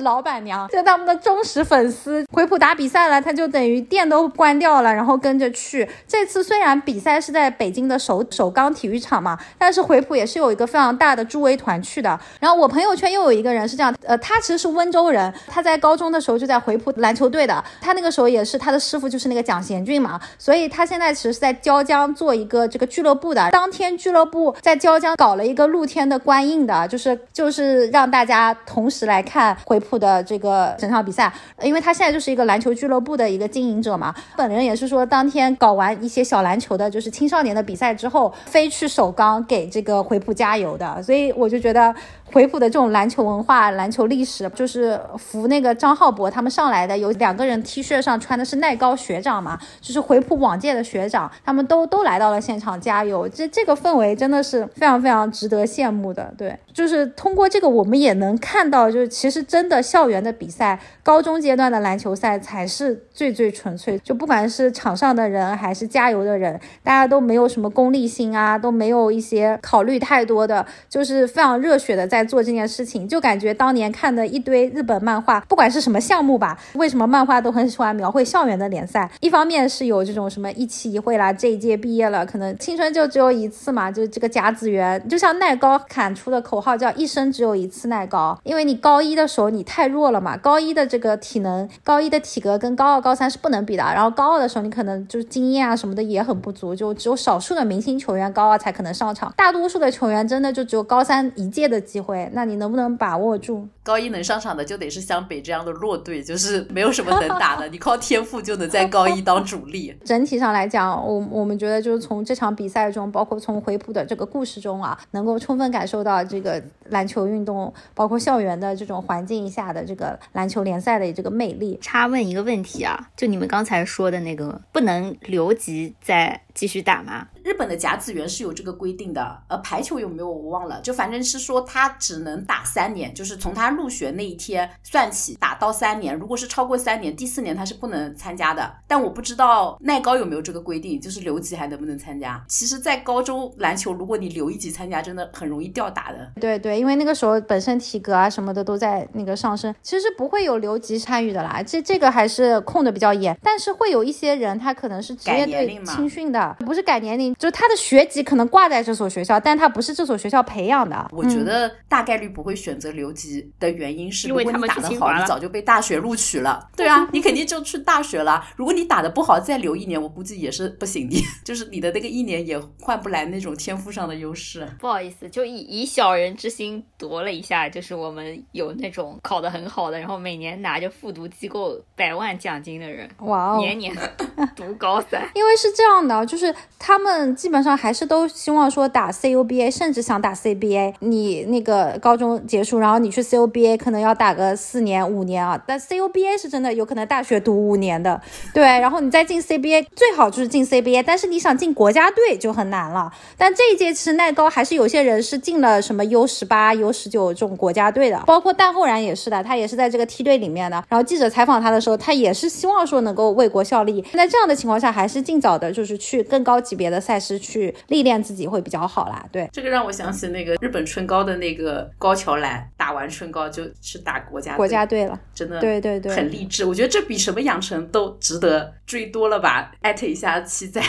Speaker 2: 老板娘，就他们的忠实粉丝。回浦打比赛了，他就等于店都关掉了，然后跟着去。这次虽然比赛是在北京的首首钢体育场嘛，但是回浦也是有一个非常大的助威团去的。然后我朋友圈又有一个人是这样，呃，他其实是温州人，他在高中的时候就在回浦篮球队的，他那个时候也是他的师傅就是那个蒋贤俊嘛，所以他现在其实是在椒江做一个这个俱乐部的。当天俱乐部在椒江搞了一个露天的观映的，就是就是让大家同时来看回浦的这个整场比赛，因为他现在就是一个篮球俱乐部的一个经营者嘛，本人也是说当天搞完一些小篮球的，就是青少年的比赛之后，飞去首钢给这个回浦加油的，所以我就觉得。回浦的这种篮球文化、篮球历史，就是扶那个张浩博他们上来的，有两个人 T 恤上穿的是耐高学长嘛，就是回浦往届的学长，他们都都来到了现场加油，这这个氛围真的是非常非常值得羡慕的。对，就是通过这个，我们也能看到，就是其实真的校园的比赛，高中阶段的篮球赛才是最最纯粹，就不管是场上的人还是加油的人，大家都没有什么功利心啊，都没有一些考虑太多的，就是非常热血的在。做这件事情，就感觉当年看的一堆日本漫画，不管是什么项目吧，为什么漫画都很喜欢描绘校园的联赛？一方面是有这种什么一期一会啦，这一届毕业了，可能青春就只有一次嘛，就这个甲子园，就像耐高喊出的口号叫一生只有一次耐高，因为你高一的时候你太弱了嘛，高一的这个体能，高一的体格跟高二、高三是不能比的，然后高二的时候你可能就是经验啊什么的也很不足，就只有少数的明星球员高二才可能上场，大多数的球员真的就只有高三一届的机会。那你能不能把握住？
Speaker 3: 高一能上场的就得是湘北这样的弱队，就是没有什么能打的，你靠天赋就能在高一当主力。
Speaker 2: 整体上来讲，我我们觉得就是从这场比赛中，包括从回浦的这个故事中啊，能够充分感受到这个篮球运动，包括校园的这种环境下的这个篮球联赛的这个魅力。
Speaker 4: 插问一个问题啊，就你们刚才说的那个不能留级再继续打吗？
Speaker 3: 日本的甲子园是有这个规定的，呃，排球有没有我忘了，就反正是说他只能打三年，就是从他入学那一天算起打到三年，如果是超过三年，第四年他是不能参加的。但我不知道耐高有没有这个规定，就是留级还能不能参加？其实，在高中篮球，如果你留一级参加，真的很容易吊打的。
Speaker 2: 对对，因为那个时候本身体格啊什么的都在那个上升，其实不会有留级参与的啦。这这个还是控的比较严，但是会有一些人他可能是职业队青训的，不是改年龄。就是他的学籍可能挂在这所学校，但他不是这所学校培养的。
Speaker 3: 我觉得大概率不会选择留级的原因是，
Speaker 4: 因
Speaker 3: 为他们打得好，你早就被大学录取了。对啊，你肯定就去大学了。如果你打得不好，再留一年，我估计也是不行的。就是你的那个一年也换不来那种天赋上的优势。
Speaker 4: 不好意思，就以以小人之心夺了一下，就是我们有那种考得很好的，然后每年拿着复读机构百万奖金的人，
Speaker 2: 哇哦，
Speaker 4: 年年 读高三。
Speaker 2: 因为是这样的，就。就是他们基本上还是都希望说打 CUBA，甚至想打 CBA。你那个高中结束，然后你去 CUBA，可能要打个四年五年啊。但 CUBA 是真的有可能大学读五年的，对。然后你再进 CBA，最好就是进 CBA，但是你想进国家队就很难了。但这一届其实耐高还是有些人是进了什么 U 十八、U 十九这种国家队的，包括蛋后然也是的，他也是在这个梯队里面的。然后记者采访他的时候，他也是希望说能够为国效力。在这样的情况下，还是尽早的，就是去更高级别的赛事去历练自己会比较好啦。对，
Speaker 3: 这个让我想起那个日本春高的那个高桥兰，打完春高就去打国家
Speaker 2: 国家队了，
Speaker 3: 真的，
Speaker 2: 对对对，
Speaker 3: 很励志。我觉得这比什么养成都值得追多了吧？艾特一下七仔，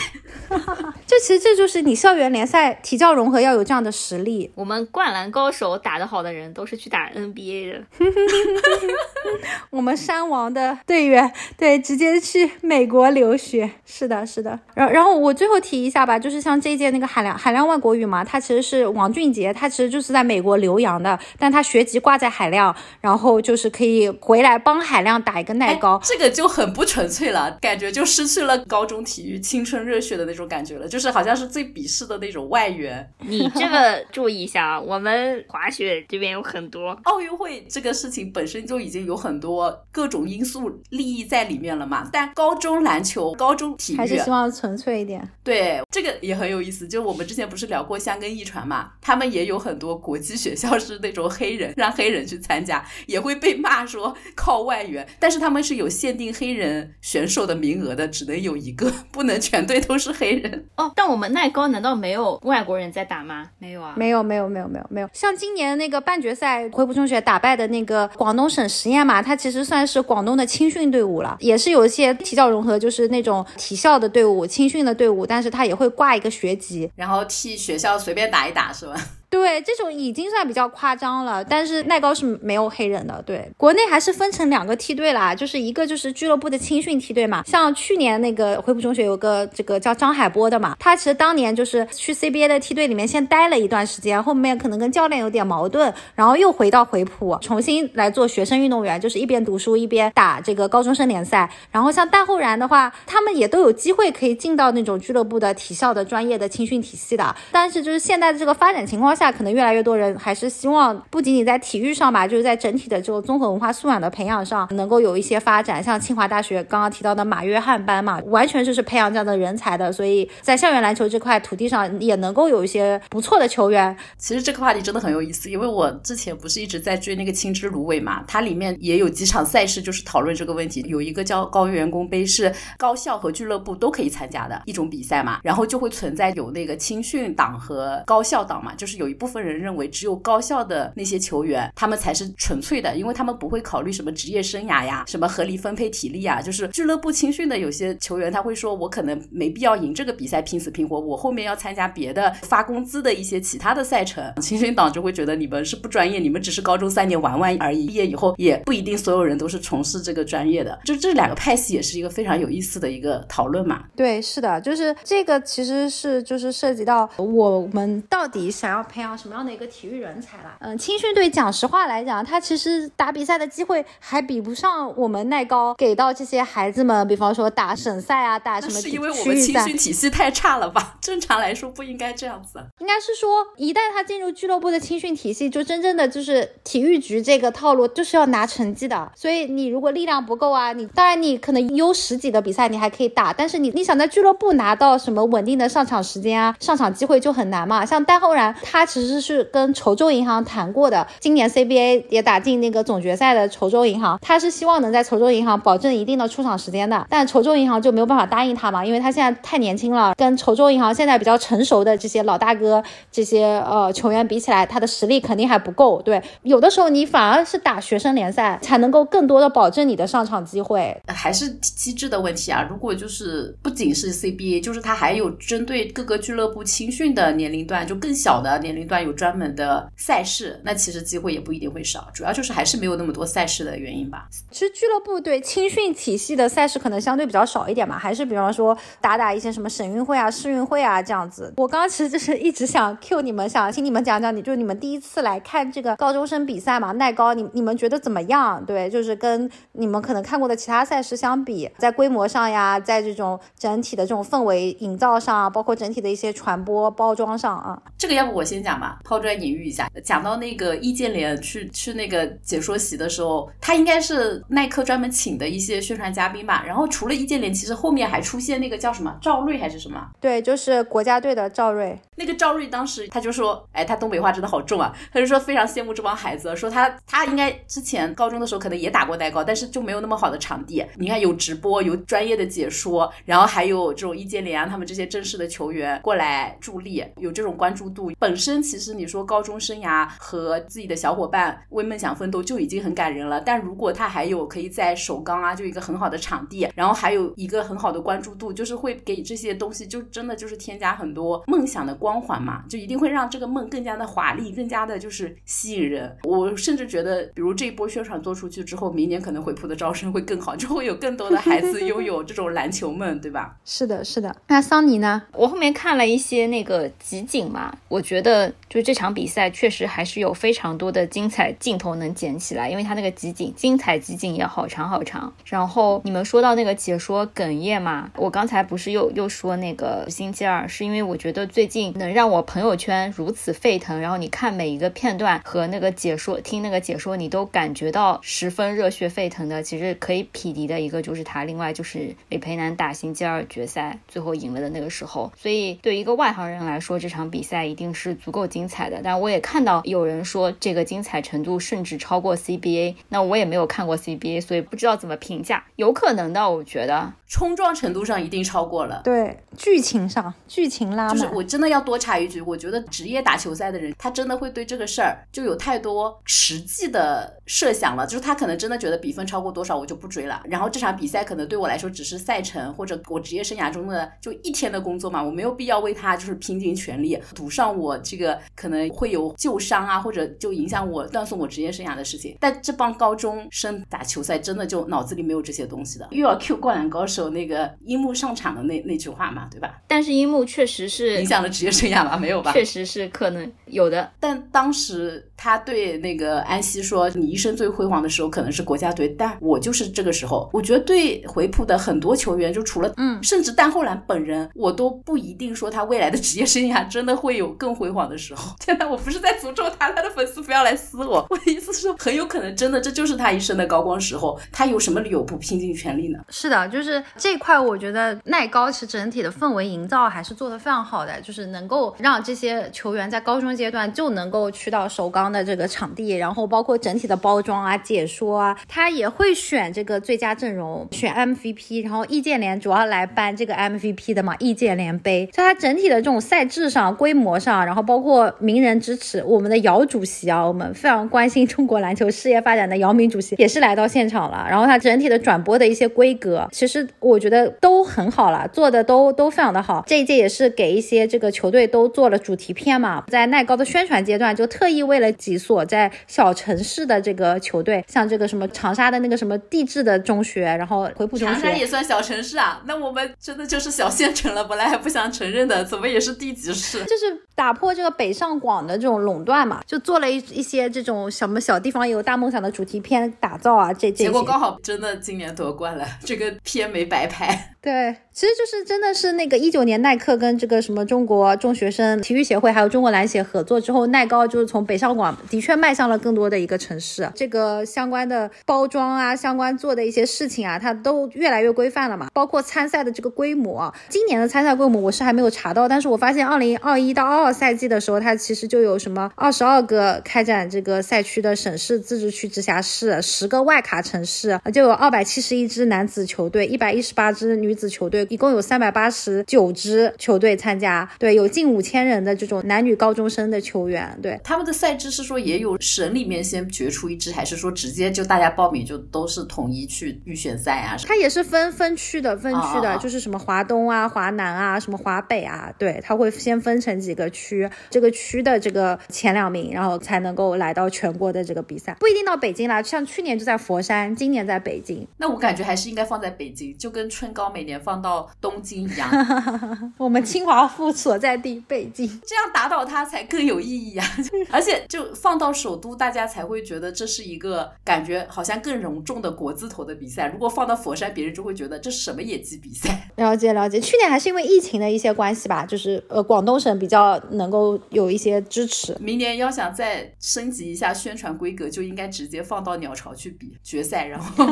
Speaker 2: 这 其实这就是你校园联赛体教融合要有这样的实力。
Speaker 4: 我们灌篮高手打得好的人都是去打 NBA 的，
Speaker 2: 我们山王的队员对直接去美国留学。是的，是的。然然后我最后提一下吧，就是像这一届那个海量海量外国语嘛，他其实是王俊杰，他其实就是在美国留洋的，但他学籍挂在海量，然后就是可以回来帮海量打一个耐高，
Speaker 3: 这个就很不纯粹了，感觉就失去了高中体育青春热血的那种感觉了，就是好像是最鄙视的那种外援。
Speaker 4: 你这个注意一下啊，我们滑雪这边有很多
Speaker 3: 奥运会这个事情本身就已经有很多各种因素利益在里面了嘛，但高中篮球、高中体育
Speaker 2: 还是希望纯粹一点。
Speaker 3: 对，这个也很有意思。就我们之前不是聊过香根一传嘛，他们也有很多国际学校是那种黑人，让黑人去参加，也会被骂说靠外援，但是他们是有限定黑人选手的名额的，只能有一个，不能全队都是黑人。
Speaker 4: 哦，但我们耐高难道没有外国人在打吗？没有啊，
Speaker 2: 没有，没有，没有，没有，没有。像今年那个半决赛，回浦中学打败的那个广东省实验嘛，它其实算是广东的青训队伍了，也是有一些体教融合，就是那种体校的队伍、青训的队伍，但是他也会挂一个学籍，
Speaker 3: 然后替学校随便打一打，是吧？
Speaker 2: 对，这种已经算比较夸张了，但是耐高是没有黑人的。对，国内还是分成两个梯队啦，就是一个就是俱乐部的青训梯队嘛，像去年那个惠普中学有个这个叫张海波的嘛，他其实当年就是去 CBA 的梯队里面先待了一段时间，后面可能跟教练有点矛盾，然后又回到惠普重新来做学生运动员，就是一边读书一边打这个高中生联赛。然后像戴厚然的话，他们也都有机会可以进到那种俱乐部的体校的专业的青训体系的，但是就是现在的这个发展情况下。可能越来越多人还是希望不仅仅在体育上吧，就是在整体的这个综合文化素养的培养上能够有一些发展。像清华大学刚刚提到的马约翰班嘛，完全就是培养这样的人才的。所以在校园篮球这块土地上也能够有一些不错的球员。
Speaker 3: 其实这个话题真的很有意思，因为我之前不是一直在追那个青之芦苇嘛，它里面也有几场赛事就是讨论这个问题。有一个叫高员工杯，是高校和俱乐部都可以参加的一种比赛嘛，然后就会存在有那个青训党和高校党嘛，就是有有一部分人认为只有高校的那些球员他们才是纯粹的，因为他们不会考虑什么职业生涯呀，什么合理分配体力啊，就是俱乐部青训的有些球员他会说，我可能没必要赢这个比赛拼死拼活，我后面要参加别的发工资的一些其他的赛程。青训党就会觉得你们是不专业，你们只是高中三年玩玩而已，毕业以后也不一定所有人都是从事这个专业的。就这两个派系也是一个非常有意思的一个讨论嘛。
Speaker 2: 对，是的，就是这个其实是就是涉及到我们到底想要培养什么样的一个体育人才啦。嗯，青训队讲实话来讲，他其实打比赛的机会还比不上我们耐高给到这些孩子们，比方说打省赛啊，打什么
Speaker 3: 是因为我们青训体系太差了吧？正常来说不应该这样子。
Speaker 2: 应该是说，一旦他进入俱乐部的青训体系，就真正的就是体育局这个套路，就是要拿成绩的。所以你如果力量不够啊，你当然你可能 U 十几的比赛你还可以打，但是你你想在俱乐部拿到什么稳定的上场时间啊，上场机会就很难嘛。像戴浩然，他其实是跟稠州银行谈过的，今年 CBA 也打进那个总决赛的稠州银行，他是希望能在稠州银行保证一定的出场时间的，但稠州银行就没有办法答应他嘛，因为他现在太年轻了，跟稠州银行现在比较成熟的这些老大哥这些呃球员比起来，他的实力肯定还不够。对，有的时候你反而是打学生联赛才能够更多的保证你的上场机会，
Speaker 3: 还是机制的问题啊。如果就是不仅是 CBA，就是他还有针对各个俱乐部青训的年龄段，就更小的年龄段有专门的赛事，那其实机会也不一定会少。主要就是还是没有那么多赛事的原因吧。
Speaker 2: 其实俱乐部对青训体系的赛事可能相对比较少一点嘛，还是比方说打打一些什么省运会啊、市运会啊这样子。我刚刚其实就是一直想 Q 你们，想听你们讲讲，你就你们第一次来看这个高中生比赛嘛，耐高，你你们觉得怎么样？对，就是跟你们可能看过的其他赛事相比，在规模上呀，在这种整体的这种氛围营造上，包括整体的一些传播包装上啊，
Speaker 3: 这个要不我先讲吧，抛砖引玉一下。讲到那个易建联去去那个解说席的时候，他应该是耐克专门请的一些宣传嘉宾吧。然后除了易建联，其实后面还出现那个叫什么赵睿还是什么？
Speaker 2: 对，就是国家队的赵睿。
Speaker 3: 那个赵睿当时他就说，哎，他东北话真的好重啊，他就说非常羡慕这帮孩子，说他他应该之前高中的时候可能也打过代高，但是就没有那么好的场地。你看有直播，有专业的解说，然后还有这种易建联啊，他们这些正式的球员过来助力，有这种关注度。本身其实你说高中生涯和自己的小伙伴为梦想奋斗就已经很感人了，但如果他还有可以在首钢啊，就一个很好的场地，然后还有一个很好的关注度，就是会给这些东西就真的就是添加很多梦想的光环嘛，就一定会让这个梦更加的华丽，更加的就是吸引人。我甚至觉得，比如这一波宣传做出去之后，明年可能回浦的招生会更好，就会有更多的孩子拥有这种篮球梦，对吧？
Speaker 2: 是的，是的。那桑尼呢？
Speaker 4: 我后面看了一些那个集锦嘛，我觉得就这场比赛确实还是有非常多的精彩镜头能捡起来，因为它那个集锦精彩集锦也好长好长。然后你们说到那个解说哽咽嘛，我刚才不是又又说那个星期二，是因为我觉得最近能让我朋友圈如此沸腾，然后你看每一个片段和那个解说，听那个解说，你都感觉到十分热血沸腾的，其实可以匹敌的一个就是他，另外就是李培南打星期二决赛最后赢了的那个时候，所以对一个外行人来说，这场比赛一定是足够精彩的。但我也看到有人说这个精彩程度甚至超过 CBA，那我也没有看过 CBA，所以不知道怎么评价，有可能的，我觉得
Speaker 3: 冲撞程度上一定超过了。
Speaker 2: 对，剧情上剧情拉
Speaker 3: 就是。我真的要多插一句，我觉得职业打球赛的人，他真的会对这个事儿就有太多实际的设想了，就是他可能真的觉得比分超过多少我就不追了，然后这场比赛可能对我来说只是赛程或者我职业生涯中的就一天的工作嘛，我没有必要为他就是拼尽全力，赌上我这个可能会有旧伤啊，或者就影响我断送我职业生涯的事情。但这帮高中生打球赛真的就脑子里没有这些东西的，又要 Q 灌篮高手那个樱木上场的那那句话嘛，对吧？
Speaker 4: 但是樱木确实是
Speaker 3: 影响了职业生涯吧？没有吧？
Speaker 4: 确实是可能有的。
Speaker 3: 但当时他对那个安西说：“你一生最辉煌的时候可能是国家队，但我就是这个时候。”我觉得对回浦的很多球员，就除了
Speaker 2: 嗯
Speaker 3: 甚至但后兰本人，我都不一定说他未来的职业生涯真的会有更辉煌的时候。天呐，我不是在诅咒他，他的粉丝不要来撕我。我的意思是说，很有可能真的这就是他一生的高光时候。他有什么理由不拼尽全力呢？
Speaker 2: 是的，就是这块，我觉得耐高其实整体的氛围营造还是做得非常好的，就是能够让这些球员在高中阶段就能够去到首钢的这个场地，然后包括整体的包装啊、解说啊，他也会选这个最佳阵容，选 MVP，然后易建联主要来颁这个 MVP 的嘛，易建联杯，在他整体的这种赛制上、规模上，然后包括名人支持，我们的姚主席啊，我们非常关心中国篮球事业发展的姚明主席也是来到现场了，然后他整体的转播的一些规格，其实我觉得都很好了，做的都都非常的好。这一届也是给一些这个球队都做了主题片嘛，在耐高的宣传阶段，就特意为了几所在小城市的这个球队，像这个什么长沙的那个什么地质的中学，然后回浦中
Speaker 3: 长沙
Speaker 2: 学。
Speaker 3: 也算小城市啊，那我们真的就是小县城了。本来还不想承认的，怎么也是地级市？
Speaker 2: 就是打破这个北上广的这种垄断嘛，就做了一一些这种什么小地方有大梦想的主题片打造啊，这
Speaker 3: 结果刚好真的今年夺冠了，这个片没白拍。
Speaker 2: 对，其实就是真的是那个一九年耐克跟这个什么中国中学生体育协会还有中国篮协合作之后，耐高就是从北上广的确迈向了更多的一个城市，这个相关的包装啊，相关做的一些事情啊，它都越来越规范了嘛。包括参赛的这个规模，今年的参赛规模我是还没有查到，但是我发现二零二一到二二赛季的时候，它其实就有什么二十二个开展这个赛区的省市自治区直辖市，十个外卡城市，就有二百七十一支男子球队，一百一十八支女子球队，一共有三百八十九支球队参加，对，有近五千人的这种男女高中生的球员，对。
Speaker 3: 他们的赛制是说也有省里面先决出一支，还是说直接就大家报名就都是统一去预选赛啊？
Speaker 2: 它也是分分区的，分区的，就是什么华东啊、华南啊、什么华北啊，对，它会先分成几个区，这个区的这个前两名，然后才能够来到全国的这个比赛，不一定到北京啦，像去年就在佛山，今年在北京。
Speaker 3: 那我感觉还是应该放在北京，就跟春高每年放到东京一样，
Speaker 2: 我们清华附所在地北京，
Speaker 3: 这样打倒它才更有意义啊！而且就放到首都，大家才会觉得这是一个感觉好像更隆重的国字头的比赛。如果放到佛山，别人就会觉得这是什么野鸡比赛。
Speaker 2: 了解了解。去年还是因为疫情的一些关系吧，就是呃广东省比较能够有一些支持。
Speaker 3: 明年要想再升级一下宣传规格，就应该直接放到鸟巢去比决赛，然后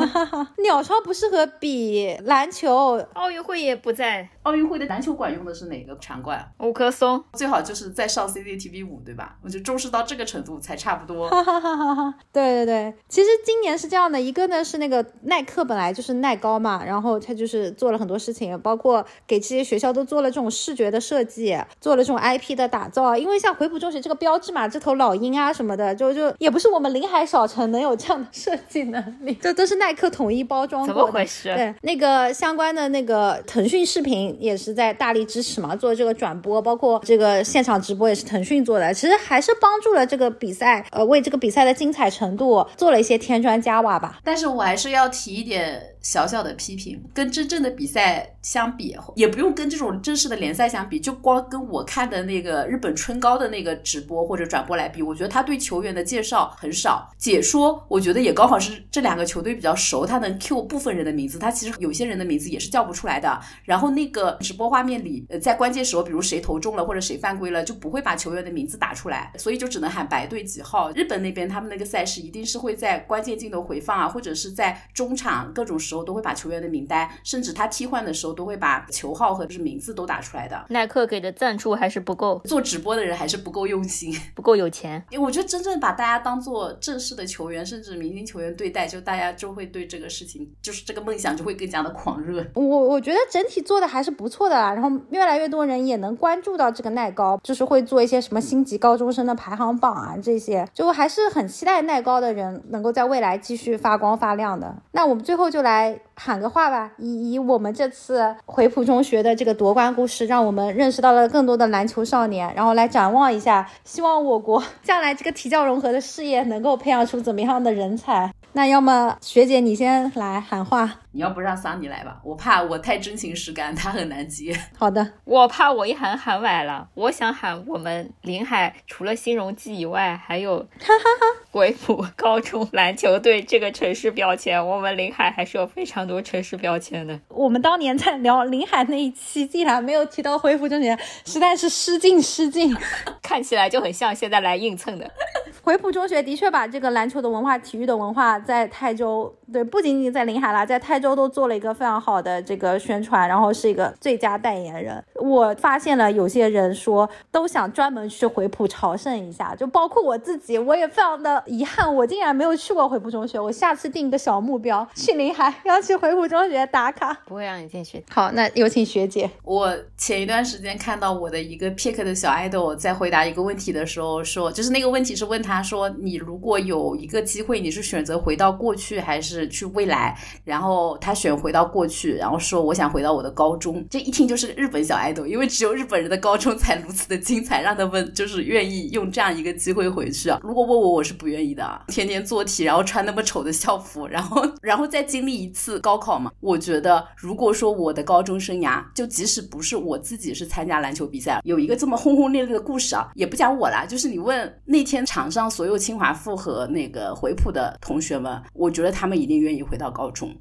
Speaker 2: 鸟巢不适合比篮球，
Speaker 4: 奥运会我也不在。
Speaker 3: 奥运会的篮球馆用的是哪个场馆？
Speaker 4: 五棵松，
Speaker 3: 最好就是再上 CCTV 五，对吧？我就重视到这个程度才差不多。
Speaker 2: 哈哈哈哈哈！对对对，其实今年是这样的，一个呢是那个耐克本来就是耐高嘛，然后他就是做了很多事情，包括给这些学校都做了这种视觉的设计，做了这种 IP 的打造。因为像回浦中学这个标志嘛，这头老鹰啊什么的，就就也不是我们临海小城能有这样的设计能力，这都是耐克统一包装
Speaker 4: 怎
Speaker 2: 过的。
Speaker 4: 么回事？
Speaker 2: 对，那个相关的那个腾讯视频也是在大力支持嘛，做这个转播，包括这个现场直播也是腾讯做的，其实还是帮助了这个比赛，呃，为这个比赛的精彩程度做了一些添砖加瓦吧。
Speaker 3: 但是我还是要提一点小小的批评，跟真正的比赛相比，也不用跟这种正式的联赛相比，就光跟我看的那个日本春高的那个直播或者转播来比，我觉得他对球员的介绍很少，解说我觉得也刚好是这两个球队比较熟，他能 Q 部分人的名字，他其实有些人的名字也是叫不出来的。然后那个直播画面里，呃，在关键时候，比如谁投中了或者谁犯规了，就不会把球员的名字打出来，所以就只能喊白队几号。日本那边他们那个赛事一定是会在关键镜头回放啊，或者是在中场各种时候都会把球员的名单，甚至他替换的时候都会把球号和就是名字都打出来的。
Speaker 4: 耐克给的赞助还是不够，
Speaker 3: 做直播的人还是不够用心，
Speaker 4: 不够有钱。
Speaker 3: 因为我觉得真正把大家当做正式的球员，甚至明星球员对待，就大家就会对这个事情，就是这个梦想就会更加的狂热。
Speaker 2: 我我觉得整体做的还是不错的啦，然后越来越多人也能关注到这个耐高，就是会做一些什么星级高中生的排行榜啊这些，就还是很期待耐高的人能够在未来继续发光发亮的。那我们最后就来喊个话吧，以以我们这次回浦中学的这个夺冠故事，让我们认识到了更多的篮球少年，然后来展望一下，希望我国 将来这个体教融合的事业能够培养出怎么样的人才。那要么学姐你先来喊话。
Speaker 3: 你要不让桑尼来吧，我怕我太真情实感，他很难接。
Speaker 2: 好的，
Speaker 4: 我怕我一喊喊晚了，我想喊我们临海除了新荣记以外，还有哈哈哈回浦高中篮球队这个城市标签。我们临海还是有非常多城市标签的。
Speaker 2: 我们当年在聊临海那一期，竟然没有提到恢复中学，实在是失敬失敬。
Speaker 4: 看起来就很像现在来硬蹭的。
Speaker 2: 回浦中学的确把这个篮球的文化、体育的文化在泰州，对，不仅仅在临海啦，在泰州都做了一个非常好的这个宣传，然后是一个最佳代言人。我发现了有些人说都想专门去回浦朝圣一下，就包括我自己，我也非常的遗憾，我竟然没有去过回浦中学。我下次定一个小目标，去临海要去回浦中学打卡。
Speaker 4: 不会让你进去。
Speaker 2: 好，那有请学姐。
Speaker 3: 我前一段时间看到我的一个 pick 的小爱豆在回答一个问题的时候说，就是那个问题是问他说，你如果有一个机会，你是选择回到过去还是去未来？然后他选回到过去，然后说我想回到我的高中。这一听就是日本小爱豆，因为只有日本人的高中才如此的精彩，让他们就是愿意用这样一个机会回去啊。如果问我，我是不愿意的啊，天天做题，然后穿那么丑的校服，然后然后再经历一次高考嘛。我觉得，如果说我的高中生涯，就即使不是我自己是参加篮球比赛，有一个这么轰轰烈烈的故事啊，也不讲我啦，就是你问那天场上所有清华附和那个回浦的同学们，我觉得他们一定愿意回到高中。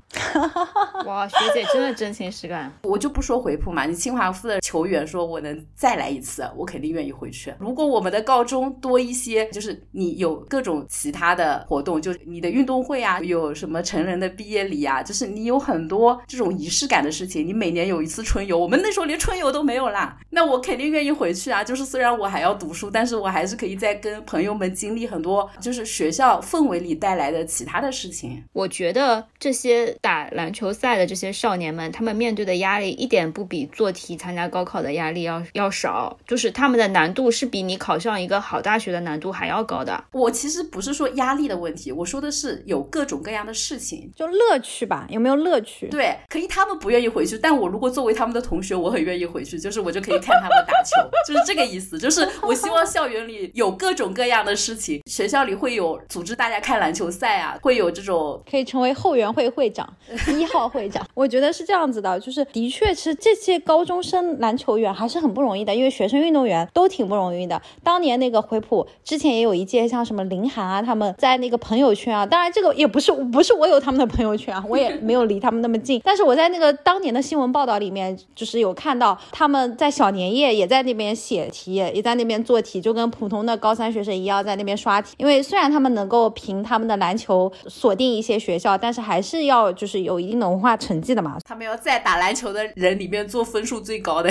Speaker 4: 哇，学姐真的真情实感。
Speaker 3: 我就不说回浦嘛，你清华附的球员说我能再来一次，我肯定愿意回去。如果我们的高中多一些，就是你有各种其他的活动，就是你的运动会啊，有什么成人的毕业礼啊，就是你有很多这种仪式感的事情。你每年有一次春游，我们那时候连春游都没有啦，那我肯定愿意回去啊。就是虽然我还要读书，但是我还是可以在跟朋友们经经历很多就是学校氛围里带来的其他的事情。
Speaker 4: 我觉得这些打篮球赛的这些少年们，他们面对的压力一点不比做题参加高考的压力要要少，就是他们的难度是比你考上一个好大学的难度还要高的。
Speaker 3: 我其实不是说压力的问题，我说的是有各种各样的事情，
Speaker 2: 就乐趣吧，有没有乐趣？
Speaker 3: 对，可以他们不愿意回去，但我如果作为他们的同学，我很愿意回去，就是我就可以看他们打球，就是这个意思。就是我希望校园里有各种各样的事情，学校里会有组织大家看篮球赛啊，会有这种
Speaker 2: 可以成为后援会会长、一号会长。我觉得是这样子的，就是的确，其实这些高中生篮球员还是很不容易的，因为学生运动员都挺不容易的。当年那个回浦之前也有一届，像什么林涵啊，他们在那个朋友圈啊，当然这个也不是不是我有他们的朋友圈啊，我也没有离他们那么近，但是我在那个当年的新闻报道里面，就是有看到他们在小年夜也在那边写题，也在那边做题，就跟普通的高三学生一样在那边刷题。因为虽然他们能够凭他们的篮球锁定一些学校，但是还是要就是有一定的文化成绩的嘛。
Speaker 3: 他们要在打篮球的人里面做分数最高的。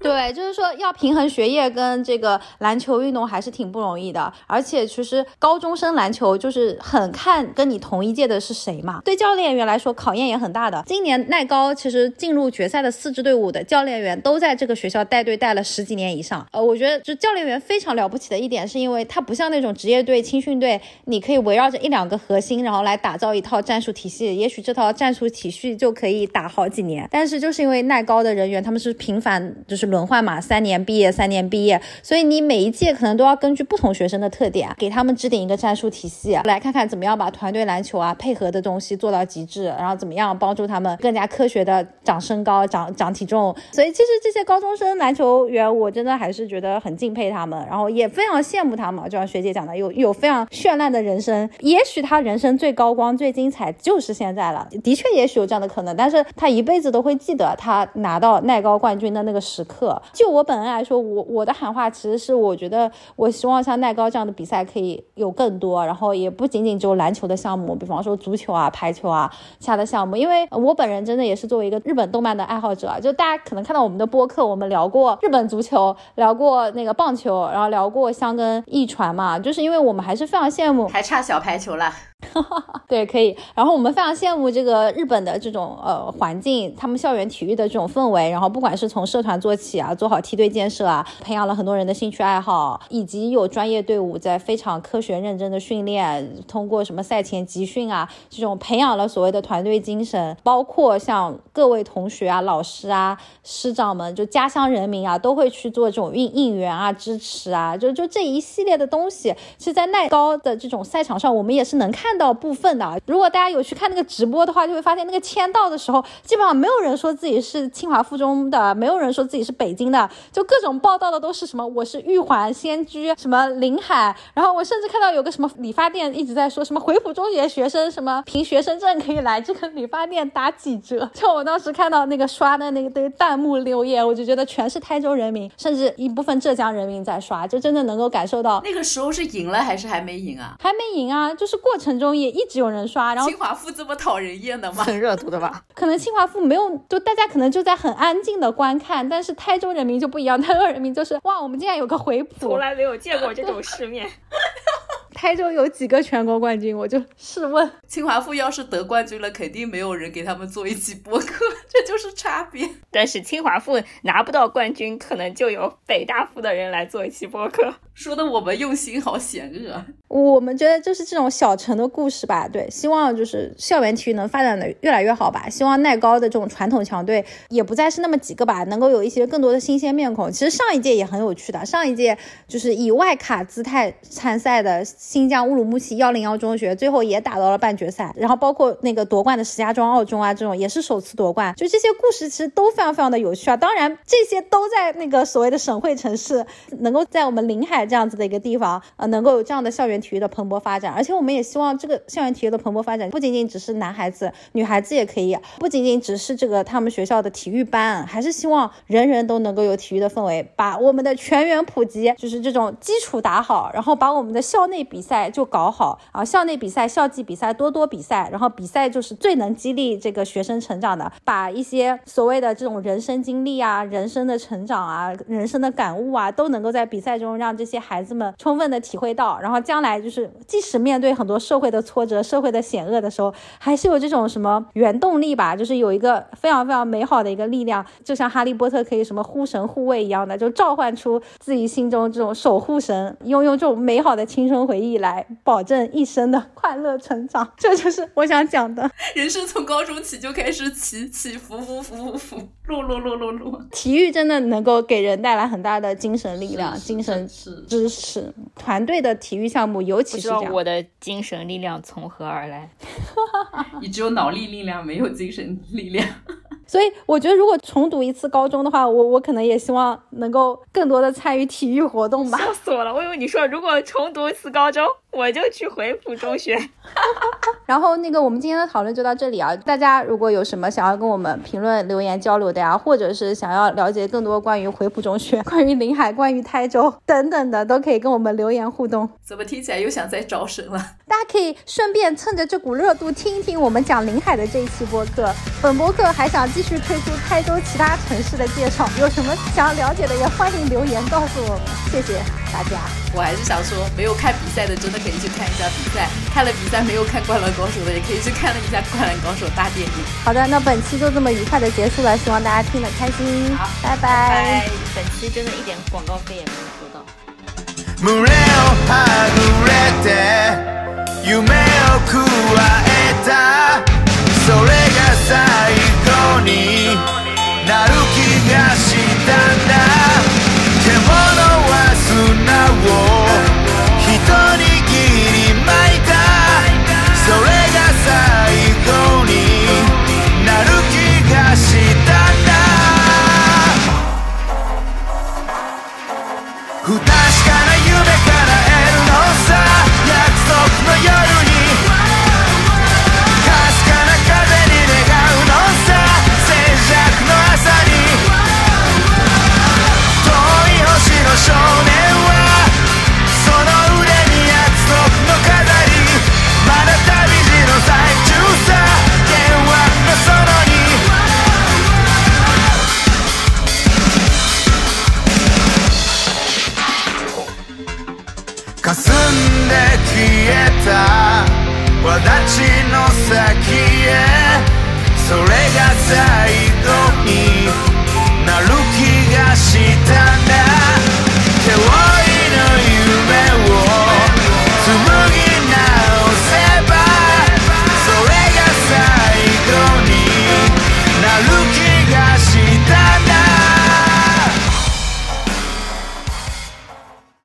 Speaker 2: 对，就是说要平衡学业跟这个篮球运动还是挺不容易的，而且其实高中生篮球就是很看跟你同一届的是谁嘛。对教练员来说考验也很大的。今年耐高其实进入决赛的四支队伍的教练员都在这个学校带队带了十几年以上。呃，我觉得就教练员非常了不起的一点，是因为他不像那种职业队、青训队，你可以围绕着一两个核心，然后来打造一套战术体系，也许这套战术体系就可以打好几年。但是就是因为耐高的人员他们是频繁就是轮换嘛，三年毕业，三年毕业，所以你每一届可能都要根据不同学生的特点，给他们制定一个战术体系，来看看怎么样把团队篮球啊配合的东西做到极致，然后怎么样帮助他们更加科学的长身高、长长体重。所以其实这些高中生篮球员，我真的还是觉得很敬佩他们，然后也非常羡慕他们。就像学姐讲的，有有非常绚烂的人生，也许他人生最高光、最精彩就是现在了。的确，也许有这样的可能，但是他一辈子都会记得他拿到耐高冠军的那个时刻。就我本人来说，我我的喊话其实是，我觉得我希望像耐高这样的比赛可以有更多，然后也不仅仅只有篮球的项目，比方说足球啊、排球啊其他的项目。因为我本人真的也是作为一个日本动漫的爱好者，就大家可能看到我们的播客，我们聊过日本足球，聊过那个棒球，然后聊过香根一传嘛，就是因为我们还是非常羡慕，
Speaker 3: 还差小排球了。
Speaker 2: 对，可以。然后我们非常羡慕这个日本的这种呃环境，他们校园体育的这种氛围。然后不管是从社团做起啊，做好梯队建设啊，培养了很多人的兴趣爱好，以及有专业队伍在非常科学认真的训练，通过什么赛前集训啊，这种培养了所谓的团队精神。包括像各位同学啊、老师啊、师长们，就家乡人民啊，都会去做这种应应援啊、支持啊，就就这一系列的东西，其实在耐高的这种赛场上，我们也是能看。看到部分的，如果大家有去看那个直播的话，就会发现那个签到的时候，基本上没有人说自己是清华附中的，没有人说自己是北京的，就各种报道的都是什么我是玉环仙居，什么临海，然后我甚至看到有个什么理发店一直在说什么回浦中学学生什么凭学生证可以来这个理发店打几折，就我当时看到那个刷的那个堆弹幕留言，我就觉得全是台州人民，甚至一部分浙江人民在刷，就真的能够感受到
Speaker 3: 那个时候是赢了还是还没赢啊？
Speaker 2: 还没赢啊，就是过程。中也一直有人刷，然后
Speaker 3: 清华附这么讨人厌的吗？
Speaker 4: 蹭热度的吧？
Speaker 2: 可能清华附没有，就大家可能就在很安静的观看，但是台州人民就不一样，台州人民就是哇，我们竟然有个回浦，
Speaker 4: 从来没有见过这种世面。
Speaker 2: 台州有几个全国冠军？我就试问，
Speaker 3: 清华附要是得冠军了，肯定没有人给他们做一期播客，这就是差别。
Speaker 4: 但是清华附拿不到冠军，可能就有北大附的人来做一期播客，
Speaker 3: 说的我们用心好险恶。
Speaker 2: 我们觉得就是这种小城的故事吧，对，希望就是校园体育能发展的越来越好吧。希望耐高的这种传统强队也不再是那么几个吧，能够有一些更多的新鲜面孔。其实上一届也很有趣的，上一届就是以外卡姿态参赛的。新疆乌鲁木齐幺零幺中学最后也打到了半决赛，然后包括那个夺冠的石家庄二中啊，这种也是首次夺冠，就这些故事其实都非常非常的有趣啊。当然，这些都在那个所谓的省会城市，能够在我们临海这样子的一个地方，呃，能够有这样的校园园体育的蓬勃发展。而且我们也希望这个校园体育的蓬勃发展不仅仅只是男孩子，女孩子也可以，不仅仅只是这个他们学校的体育班，还是希望人人都能够有体育的氛围，把我们的全员普及，就是这种基础打好，然后把我们的校内比赛就搞好啊，校内比赛、校际比赛多多比赛，然后比赛就是最能激励这个学生成长的，把一些所谓的这种人生经历啊、人生的成长啊、人生的感悟啊，都能够在比赛中让这些孩子们充分的体会到，然后将来就是即使面对很多社会的挫折、社会的险恶的时候，还是有这种什么原动力吧，就是有一个非常非常美好的一个力量，就像哈利波特可以什么护神护卫一样的，就召唤出自己心中这种守护神，用用这种美好的青春回忆来保证一生的快乐成长，这就是我想讲的。
Speaker 3: 人生从高中起就开始起起伏伏伏伏伏，落落落落落。
Speaker 2: 体育真的能够给人带来很大的精神力量、精神支持。团队的体育项目尤其是这样。
Speaker 4: 我的精神力量从何而来。
Speaker 3: 你只有脑力力量，没有精神力量。
Speaker 2: 所以我觉得，如果重读一次高中的话，我我可能也希望能够更多的参与体育活动吧。
Speaker 4: 笑死我了！我以为你说如果重读一次高中，我就去回浦中学。
Speaker 2: 然后那个我们今天的讨论就到这里啊，大家如果有什么想要跟我们评论、留言交流的呀，或者是想要了解更多关于回浦中学、关于临海、关于台州等等的，都可以跟我们留言互动。
Speaker 3: 怎么听起来又想再招生了？
Speaker 2: 大家可以顺便趁着这股热度听一听我们讲临海的这一期播客。本播客还想继续推出台州其他城市的介绍，有什么想要了解的也欢迎留言告诉我们，谢谢大家。
Speaker 3: 我还是想说，没有看比赛的真的可以去看一下比赛，看了比赛没有看《灌篮高手》的也可以去看了一下《灌篮高手》大电影。
Speaker 2: 好的，那本期就这么愉快的结束了，希望大家听得开心。
Speaker 3: 好
Speaker 2: 拜拜
Speaker 3: 拜。
Speaker 4: 本期真的一点广告费也没有收到。
Speaker 5: 胸をはぐれて夢をくわえたそれが最後になる気がしたんだ獣は砂を 不が